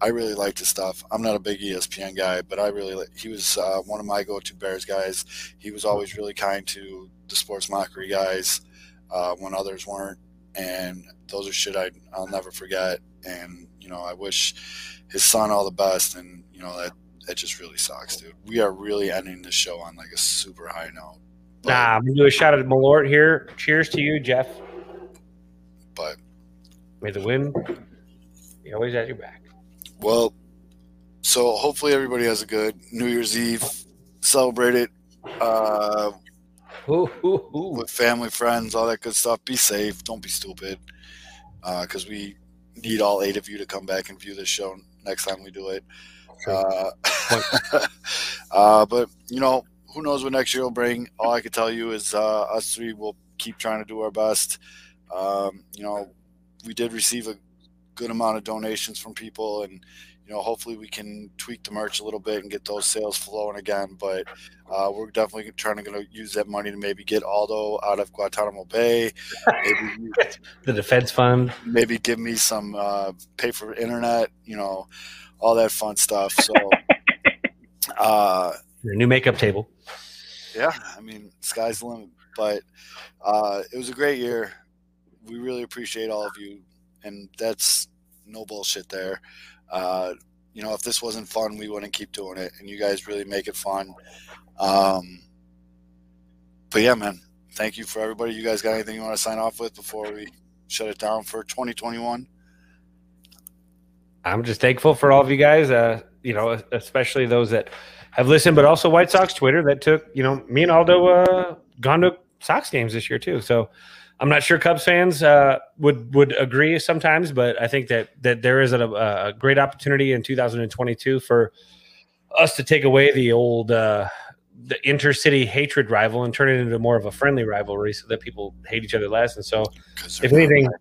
I really liked his stuff. I'm not a big ESPN guy, but I really li- he was uh, one of my go-to Bears guys. He was always really kind to the sports mockery guys uh, when others weren't, and those are shit I I'll never forget. And you know, I wish his son all the best. And you know that that just really sucks, dude. We are really ending the show on like a super high note. But, Nah, I'm gonna do a shout out to Malort here. Cheers to you, Jeff. but May the wind be always at your back. Well, so hopefully everybody has a good New Year's Eve. Celebrate it uh, Ooh, ooh, ooh. with family, friends, all that good stuff. Be safe. Don't be stupid. Because we need all eight of you to come back and view this show next time we do it. Uh, (laughs) uh, but, you know, who knows what next year will bring. All I can tell you is uh, us three will keep trying to do our best. Um, you know, we did receive a good amount of donations from people and you know hopefully we can tweak the merch a little bit and get those sales flowing again but uh, we're definitely trying to gonna use that money to maybe get aldo out of guantanamo bay maybe, (laughs) The defense fund. maybe give me some uh, pay for internet you know all that fun stuff so (laughs) uh, Your new makeup table. yeah, I mean, sky's the limit. But uh, it was a great year. We really appreciate all of you, and that's no bullshit there. Uh, you know, if this wasn't fun, we wouldn't keep doing it, and you guys really make it fun. Um, but yeah, man, thank you for everybody. You guys got anything you want to sign off with before we shut it down for 2021? I'm just thankful for all of you guys. Uh, you know, especially those that have listened, but also White Sox Twitter that took you know me and Aldo uh, gone to Sox games this year too. So I'm not sure Cubs fans uh, would would agree sometimes, but I think that that there is a, a great opportunity in 2022 for us to take away the old uh, the intercity hatred rival and turn it into more of a friendly rivalry, so that people hate each other less. And so, If they're not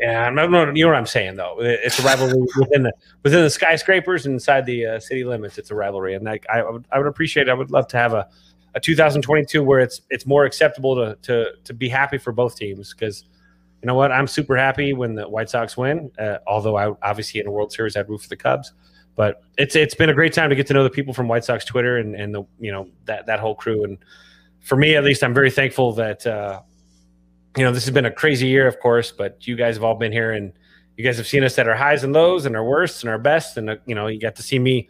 yeah, no, no, you know what I'm saying though. It's a rivalry (laughs) within the within the skyscrapers inside the uh, city limits. It's a rivalry, and like I would, I would appreciate. I would love to have a, a 2022 where it's it's more acceptable to to to be happy for both teams because you know what I'm super happy when the White Sox win. Uh, although I obviously in a World Series I'd root for the Cubs, but it's it's been a great time to get to know the people from White Sox Twitter and and the you know that that whole crew and for me at least I'm very thankful that. Uh, you know, this has been a crazy year, of course, but you guys have all been here and you guys have seen us at our highs and lows and our worst and our best. And, uh, you know, you got to see me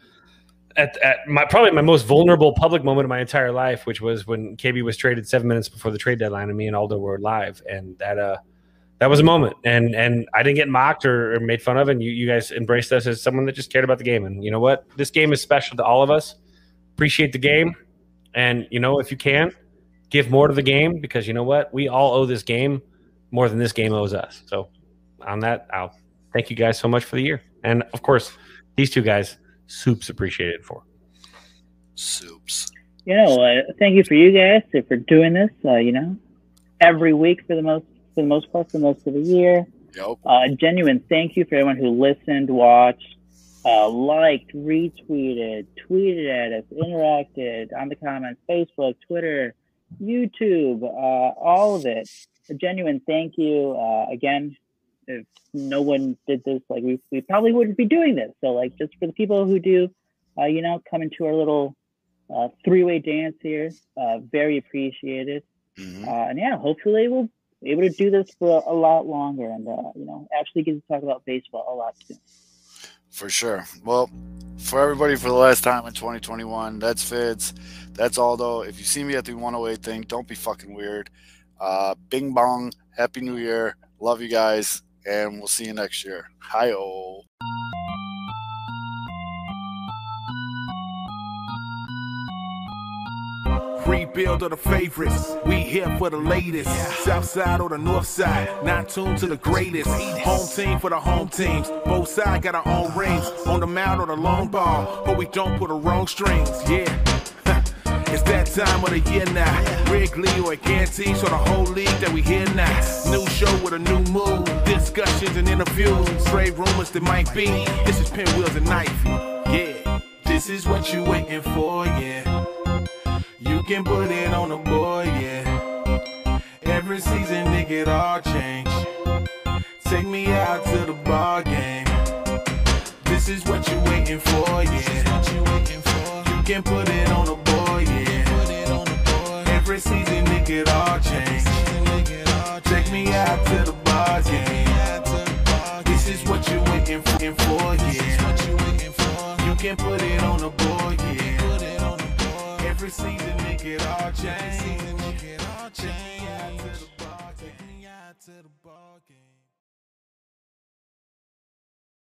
at, at my probably my most vulnerable public moment of my entire life, which was when KB was traded seven minutes before the trade deadline and me and Aldo were live. And that, uh, that was a moment. And, and I didn't get mocked or, or made fun of. And you, you guys embraced us as someone that just cared about the game. And you know what? This game is special to all of us. Appreciate the game. And, you know, if you can, give more to the game because you know what? We all owe this game more than this game owes us. So, on that, I'll thank you guys so much for the year. And of course, these two guys, soups appreciated for. Soups. You know, uh, thank you for you guys for doing this. Uh, you know, every week for the most for the most part for most of the year. Yep. Uh, genuine thank you for everyone who listened, watched, uh, liked, retweeted, tweeted at us, interacted on the comments, Facebook, Twitter, YouTube, uh, all of it. A genuine thank you. Uh, again, if no one did this, like we, we probably wouldn't be doing this. So, like, just for the people who do, uh, you know, come into our little uh, three-way dance here, uh, very appreciated. Mhm. Uh, and yeah, hopefully we'll be able to do this for a, a lot longer and, uh, you know, actually get to talk about baseball a lot soon. For sure. Well, for everybody for the last time in 2021, that's Fitz. That's Aldo. If you see me at the 108 thing, don't be fucking weird. Uh, bing bong. Happy New Year. Love you guys. And we'll see you next year. Hi, oh. Rebuild of the favorites. We here for the latest. South side or the north side. Not tuned to the greatest. Home team for the home teams. Both sides got our own rings. On the mound or the long ball. But we don't put the wrong strings. Yeah. (laughs) It's that time of the year now. Wrigley or Gantes so the whole league that we hear now. New show with a new mood. Discussions and interviews. Trade rumors that might be. This is Pinwheels and Ivy. Yeah. This is what you waiting for, yeah. You can put it on the boy, yeah. Every season, nigga, it all change. Take me out to the ball game. This is what you waiting for, yeah. This is what you waiting for. you can put it on the boy, yeah. Put it on the boy. Every season, nigga, it all change. Take me out to the ball game. This is what you waiting for, yeah. This is what you waking for. You can put it on the board, yeah. Put it on the boy, every season, it all change. Take me out to the ball game.